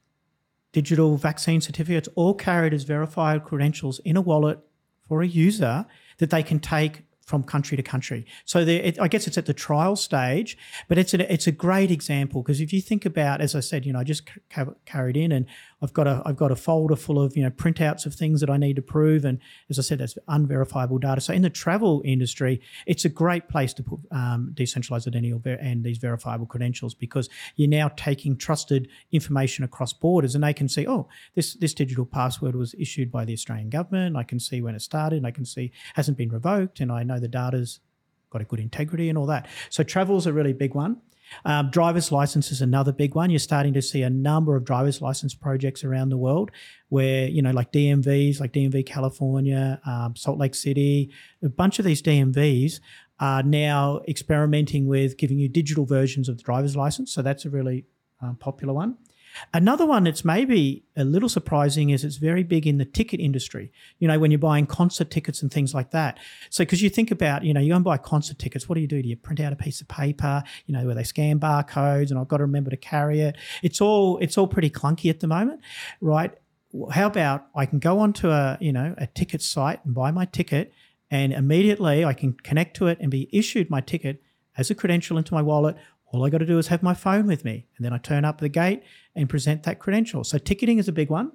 digital vaccine certificates, all carried as verified credentials in a wallet for a user that they can take from country to country. So there, it, I guess it's at the trial stage, but it's a, it's a great example because if you think about, as I said, you know, I just ca- carried in and I've got a I've got a folder full of you know printouts of things that I need to prove, and as I said, that's unverifiable data. So in the travel industry, it's a great place to put um, decentralized identity and these verifiable credentials because you're now taking trusted information across borders, and they can see, oh, this this digital password was issued by the Australian government. I can see when it started, I can see hasn't been revoked, and I know the data's got a good integrity and all that. So travel is a really big one. Um, driver's license is another big one. You're starting to see a number of driver's license projects around the world where, you know, like DMVs, like DMV California, um, Salt Lake City, a bunch of these DMVs are now experimenting with giving you digital versions of the driver's license. So that's a really um, popular one. Another one that's maybe a little surprising is it's very big in the ticket industry. You know, when you're buying concert tickets and things like that. So, because you think about, you know, you go and buy concert tickets, what do you do? Do you print out a piece of paper? You know, where they scan barcodes, and I've got to remember to carry it. It's all it's all pretty clunky at the moment, right? How about I can go onto a you know a ticket site and buy my ticket, and immediately I can connect to it and be issued my ticket as a credential into my wallet all I got to do is have my phone with me, and then I turn up the gate and present that credential. So ticketing is a big one.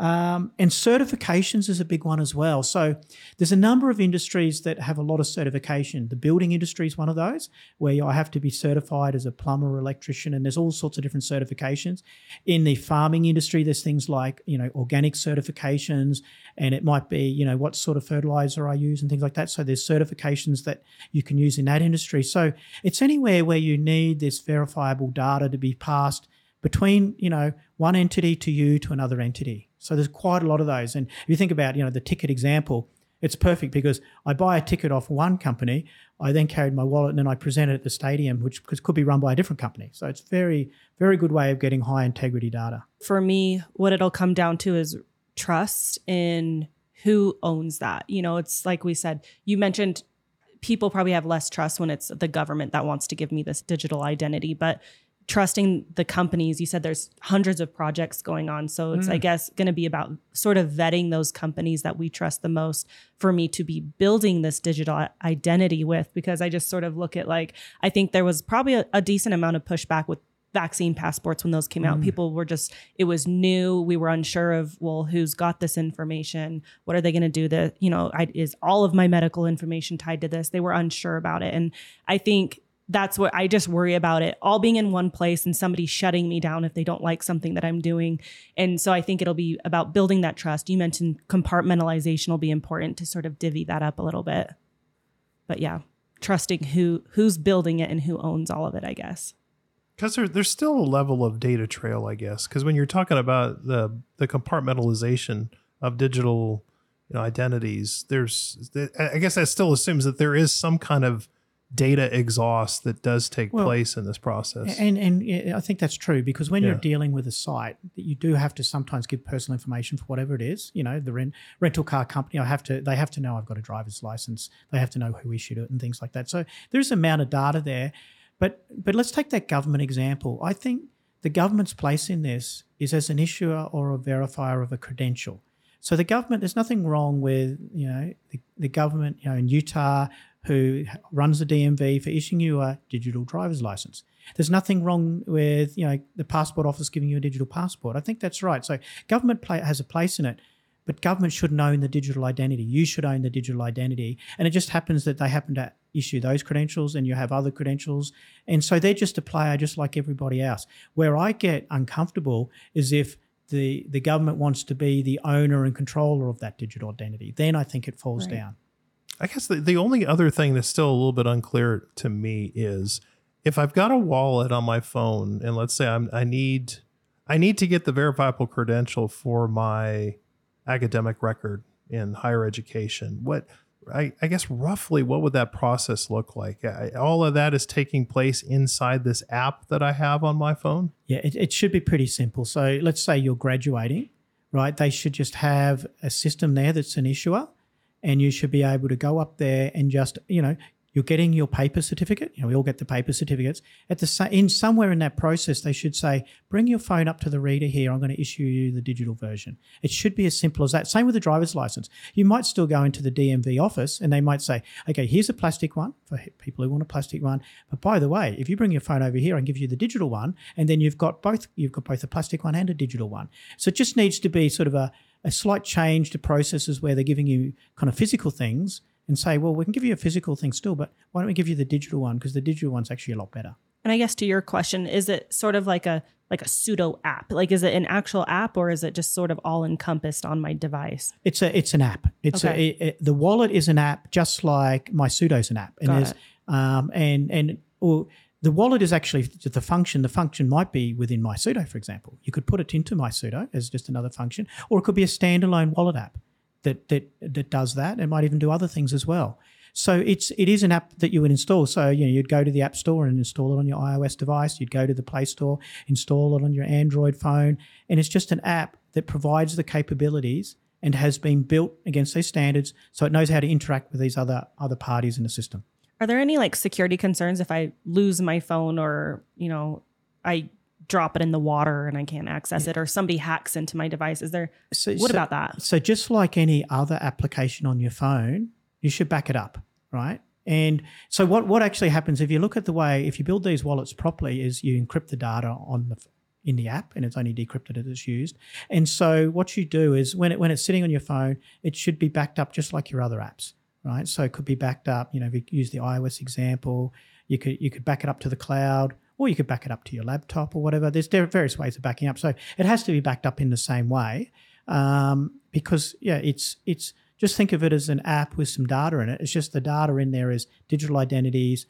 Um, and certifications is a big one as well. So there's a number of industries that have a lot of certification. The building industry is one of those where I have to be certified as a plumber electrician, and there's all sorts of different certifications. In the farming industry, there's things like you know organic certifications, and it might be you know what sort of fertilizer I use and things like that. So there's certifications that you can use in that industry. So it's anywhere where you need this verifiable data to be passed between you know one entity to you to another entity. So there's quite a lot of those. And if you think about you know the ticket example, it's perfect because I buy a ticket off one company, I then carried my wallet and then I present it at the stadium, which could be run by a different company. So it's very very good way of getting high integrity data. For me, what it'll come down to is trust in who owns that. You know, it's like we said, you mentioned people probably have less trust when it's the government that wants to give me this digital identity, but trusting the companies. You said there's hundreds of projects going on. So it's mm. i guess going to be about sort of vetting those companies that we trust the most for me to be building this digital identity with because i just sort of look at like i think there was probably a, a decent amount of pushback with vaccine passports when those came out. Mm. people were just it was new. We were unsure of well who's got this information? What are they going to do? That you know I, is all of my medical information tied to this? They were unsure about it. And i think that's what I just worry about it all being in one place and somebody shutting me down if they don't like something that I'm doing. And so I think it'll be about building that trust. You mentioned compartmentalization will be important to sort of divvy that up a little bit. But yeah, trusting who who's building it and who owns all of it, I guess. Because there, there's still a level of data trail, I guess. Because when you're talking about the the compartmentalization of digital you know, identities, there's I guess that still assumes that there is some kind of data exhaust that does take well, place in this process. And and I think that's true because when yeah. you're dealing with a site, that you do have to sometimes give personal information for whatever it is. You know, the rent, rental car company, I have to they have to know I've got a driver's license. They have to know who issued it and things like that. So there's an amount of data there. But but let's take that government example. I think the government's place in this is as an issuer or a verifier of a credential. So the government, there's nothing wrong with you know the, the government, you know, in Utah who runs the DMV for issuing you a digital driver's license. There's nothing wrong with you know the passport office giving you a digital passport. I think that's right. So government play, has a place in it, but government shouldn't own the digital identity. You should own the digital identity, and it just happens that they happen to issue those credentials, and you have other credentials, and so they're just a player, just like everybody else. Where I get uncomfortable is if the the government wants to be the owner and controller of that digital identity. Then I think it falls right. down. I guess the, the only other thing that's still a little bit unclear to me is if I've got a wallet on my phone and let's say I'm, I need I need to get the verifiable credential for my academic record in higher education. What I, I guess roughly what would that process look like? I, all of that is taking place inside this app that I have on my phone. Yeah, it, it should be pretty simple. So let's say you're graduating, right? They should just have a system there that's an issuer and you should be able to go up there and just you know you're getting your paper certificate. You know, we all get the paper certificates. At the in somewhere in that process, they should say, "Bring your phone up to the reader here. I'm going to issue you the digital version." It should be as simple as that. Same with the driver's license. You might still go into the DMV office and they might say, "Okay, here's a plastic one for people who want a plastic one. But by the way, if you bring your phone over here, and give you the digital one, and then you've got both. You've got both a plastic one and a digital one. So it just needs to be sort of a a slight change to processes where they're giving you kind of physical things and say, well, we can give you a physical thing still, but why don't we give you the digital one? Because the digital one's actually a lot better. And I guess to your question, is it sort of like a like a Sudo app? Like is it an actual app or is it just sort of all encompassed on my device? It's a it's an app. It's okay. a it, it, the wallet is an app, just like MySudo's an app. And Got there's it. um and and or the wallet is actually the function. The function might be within MySudo, for example. You could put it into MySudo as just another function, or it could be a standalone wallet app that that that does that. It might even do other things as well. So it's it is an app that you would install. So you know you'd go to the App Store and install it on your iOS device. You'd go to the Play Store, install it on your Android phone, and it's just an app that provides the capabilities and has been built against these standards, so it knows how to interact with these other other parties in the system. Are there any like security concerns if I lose my phone or you know I drop it in the water and I can't access it, or somebody hacks into my device? Is there So, what so- about that? So just like any other application on your phone, you should back it up, right? And so what what actually happens if you look at the way if you build these wallets properly is you encrypt the data on the in the app and it's only decrypted as it's used. And so what you do is when it when it's sitting on your phone, it should be backed up just like your other apps, right? So it could be backed up, you know, if you use the iOS example, you could you could back it up to the cloud or you could back it up to your laptop or whatever. There's there various ways of backing up. So it has to be backed up in the same way um, because yeah, it's it's just think of it as an app with some data in it. It's just the data in there is digital identities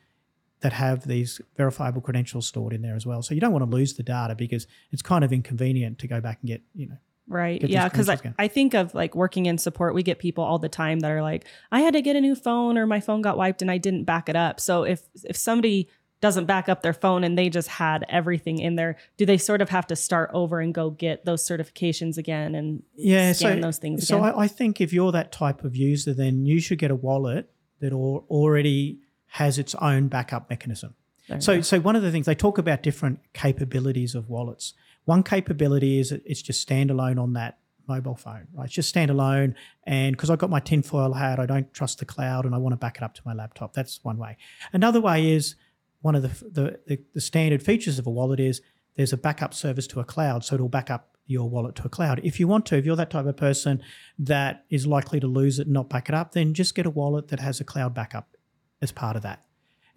that have these verifiable credentials stored in there as well. So you don't want to lose the data because it's kind of inconvenient to go back and get you know Right. get these Yeah. Because I. I think of like working in support, we get people all the time that are like, I had to get a new phone or my phone got wiped and I didn't back it up. So if if somebody doesn't back up their phone and they just had everything in there, do they sort of have to start over and go get those certifications again and yeah scan so, those things so again? I, I think if you're that type of user then you should get a wallet that al- already has its own backup mechanism There So, so one of the things they talk about different capabilities of wallets. One capability is it's just standalone on that mobile phone, right? It's just standalone, and because I've got my tinfoil hat, I don't trust the cloud, and I want to back it up to my laptop. That's one way. Another way is one of the the, the, the standard features of a wallet is there's a backup service to a cloud, so it'll back up your wallet to a cloud. If you want to, if you're that type of person that is likely to lose it and not back it up, then just get a wallet that has a cloud backup as part of that.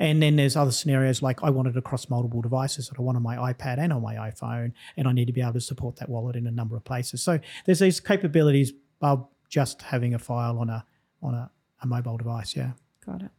And then there's other scenarios like I want it across multiple devices that I want on my iPad and on my iPhone, and I need to be able to support that wallet in a number of places. So there's these capabilities of just having a file on a on a, a mobile device. Yeah. got it.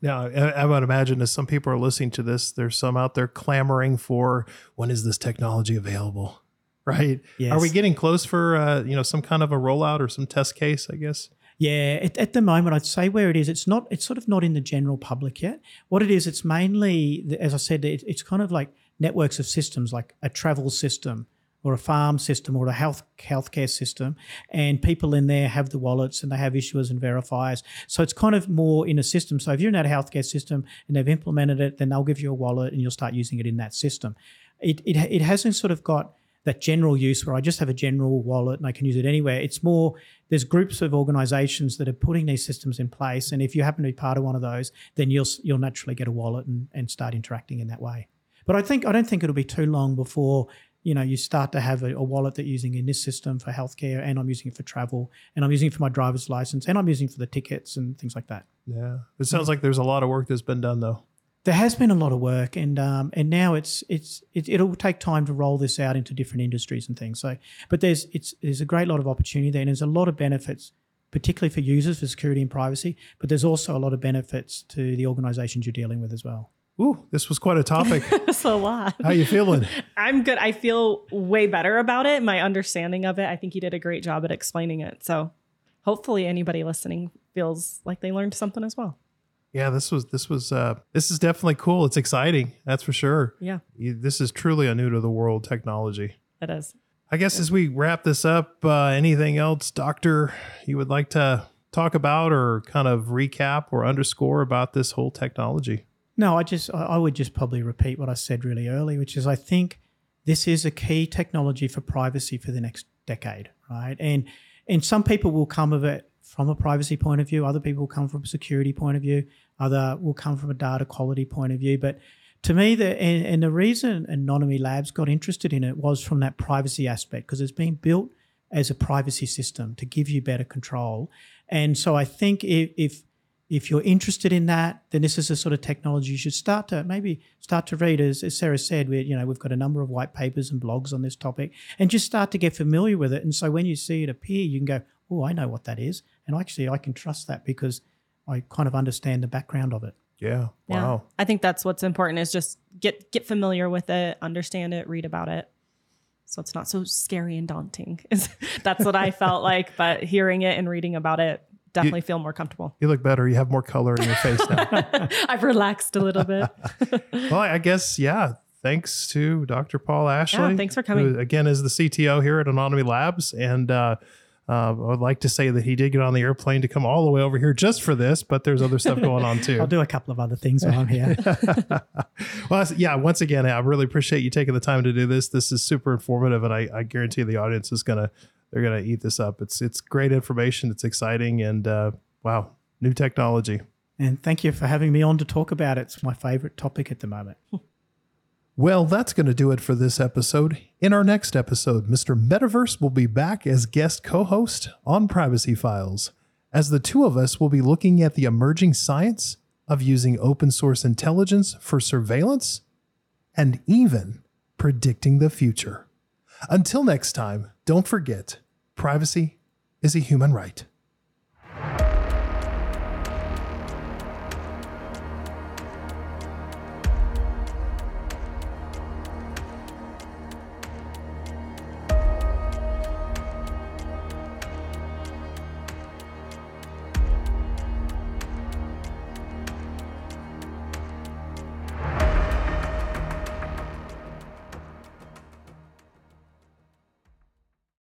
Now, I, I would imagine as some people are listening to this, there's some out there clamoring for when is this technology available, *laughs* right? Yes. Are we getting close for uh, you know some kind of a rollout or some test case? I guess. Yeah, at, at the moment, I'd say where it is, it's not, it's sort of not in the general public yet. What it is, it's mainly, as I said, it, it's kind of like networks of systems, like a travel system or a farm system or a health healthcare system, and people in there have the wallets and they have issuers and verifiers. So it's kind of more in a system. So if you're in that healthcare system and they've implemented it, then they'll give you a wallet and you'll start using it in that system. It it, it hasn't sort of got that general use where I just have a general wallet and I can use it anywhere. It's more there's groups of organizations that are putting these systems in place, and if you happen to be part of one of those, then you'll you'll naturally get a wallet and, and start interacting in that way. But I think I don't think it'll be too long before you know you start to have a, a wallet that you're using in this system for healthcare, and I'm using it for travel, and I'm using it for my driver's license, and I'm using it for the tickets and things like that. Yeah, it sounds like there's a lot of work that's been done though. There has been a lot of work, and um, and now it's it's it, it'll take time to roll this out into different industries and things. So, but there's it's there's a great lot of opportunity there, and there's a lot of benefits, particularly for users for security and privacy. But there's also a lot of benefits to the organisations you're dealing with as well. Ooh, this was quite a topic. *laughs* That's a lot. How you feeling? *laughs* I'm good. I feel way better about it. My understanding of it. I think you did a great job at explaining it. So hopefully anybody listening feels like they learned something as well. Yeah, this was this was uh this is definitely cool. It's exciting, that's for sure. Yeah, You- This is truly a new to the world technology. it is. I guess as we wrap this up, uh, anything else, Doctor, you would like to talk about or kind of recap or underscore about this whole technology? No, I just I I would just probably repeat what I said really early, which is I think this is a key technology for privacy for the next decade, right? And and some people will come of it from a privacy point of view, other people will come from a security point of view, other will come from a data quality point of view. But to me, the and, and the reason Anonyome Labs got interested in it was from that privacy aspect because it's been built as a privacy system to give you better control. And so I think if, if if you're interested in that, then this is the sort of technology you should start to maybe start to read. As, as Sarah said, we you know we've got a number of white papers and blogs on this topic, and just start to get familiar with it. And so when you see it appear, you can go, "Oh, I know what that is," and actually I can trust that because I kind of understand the background of it. Yeah. Yeah. Wow. I think that's what's important is just get get familiar with it, understand it, read about it. So it's not so scary and daunting. *laughs* That's what I felt *laughs* like, but hearing it and reading about it definitely feel more comfortable. You look better. You have more color in your face now. *laughs* I've relaxed a little bit. well, I guess, yeah. Thanks to Dr. Paul Ashley. thanks for coming. who, again, is the CTO here at Anonyome Labs. And uh, uh, I would like to say that he did get on the airplane to come all the way over here just for this, but there's other stuff going on too. *laughs* I'll do a couple of other things while I'm here. *laughs* well, yeah, once again, I really appreciate you taking the time to do this. This is super informative, and I, I guarantee the audience is gonna they're gonna eat this up. It's it's great information. It's exciting, and uh, wow, new technology. and thank you for having me on to talk about it. It's my favorite topic at the moment. *laughs* Well, that's going to do it for this episode. In our next episode, Mr. Metaverse will be back as guest co host on Privacy Files, as the two of us will be looking at the emerging science of using open source intelligence for surveillance and even predicting the future. Until next time, don't forget privacy is a human right.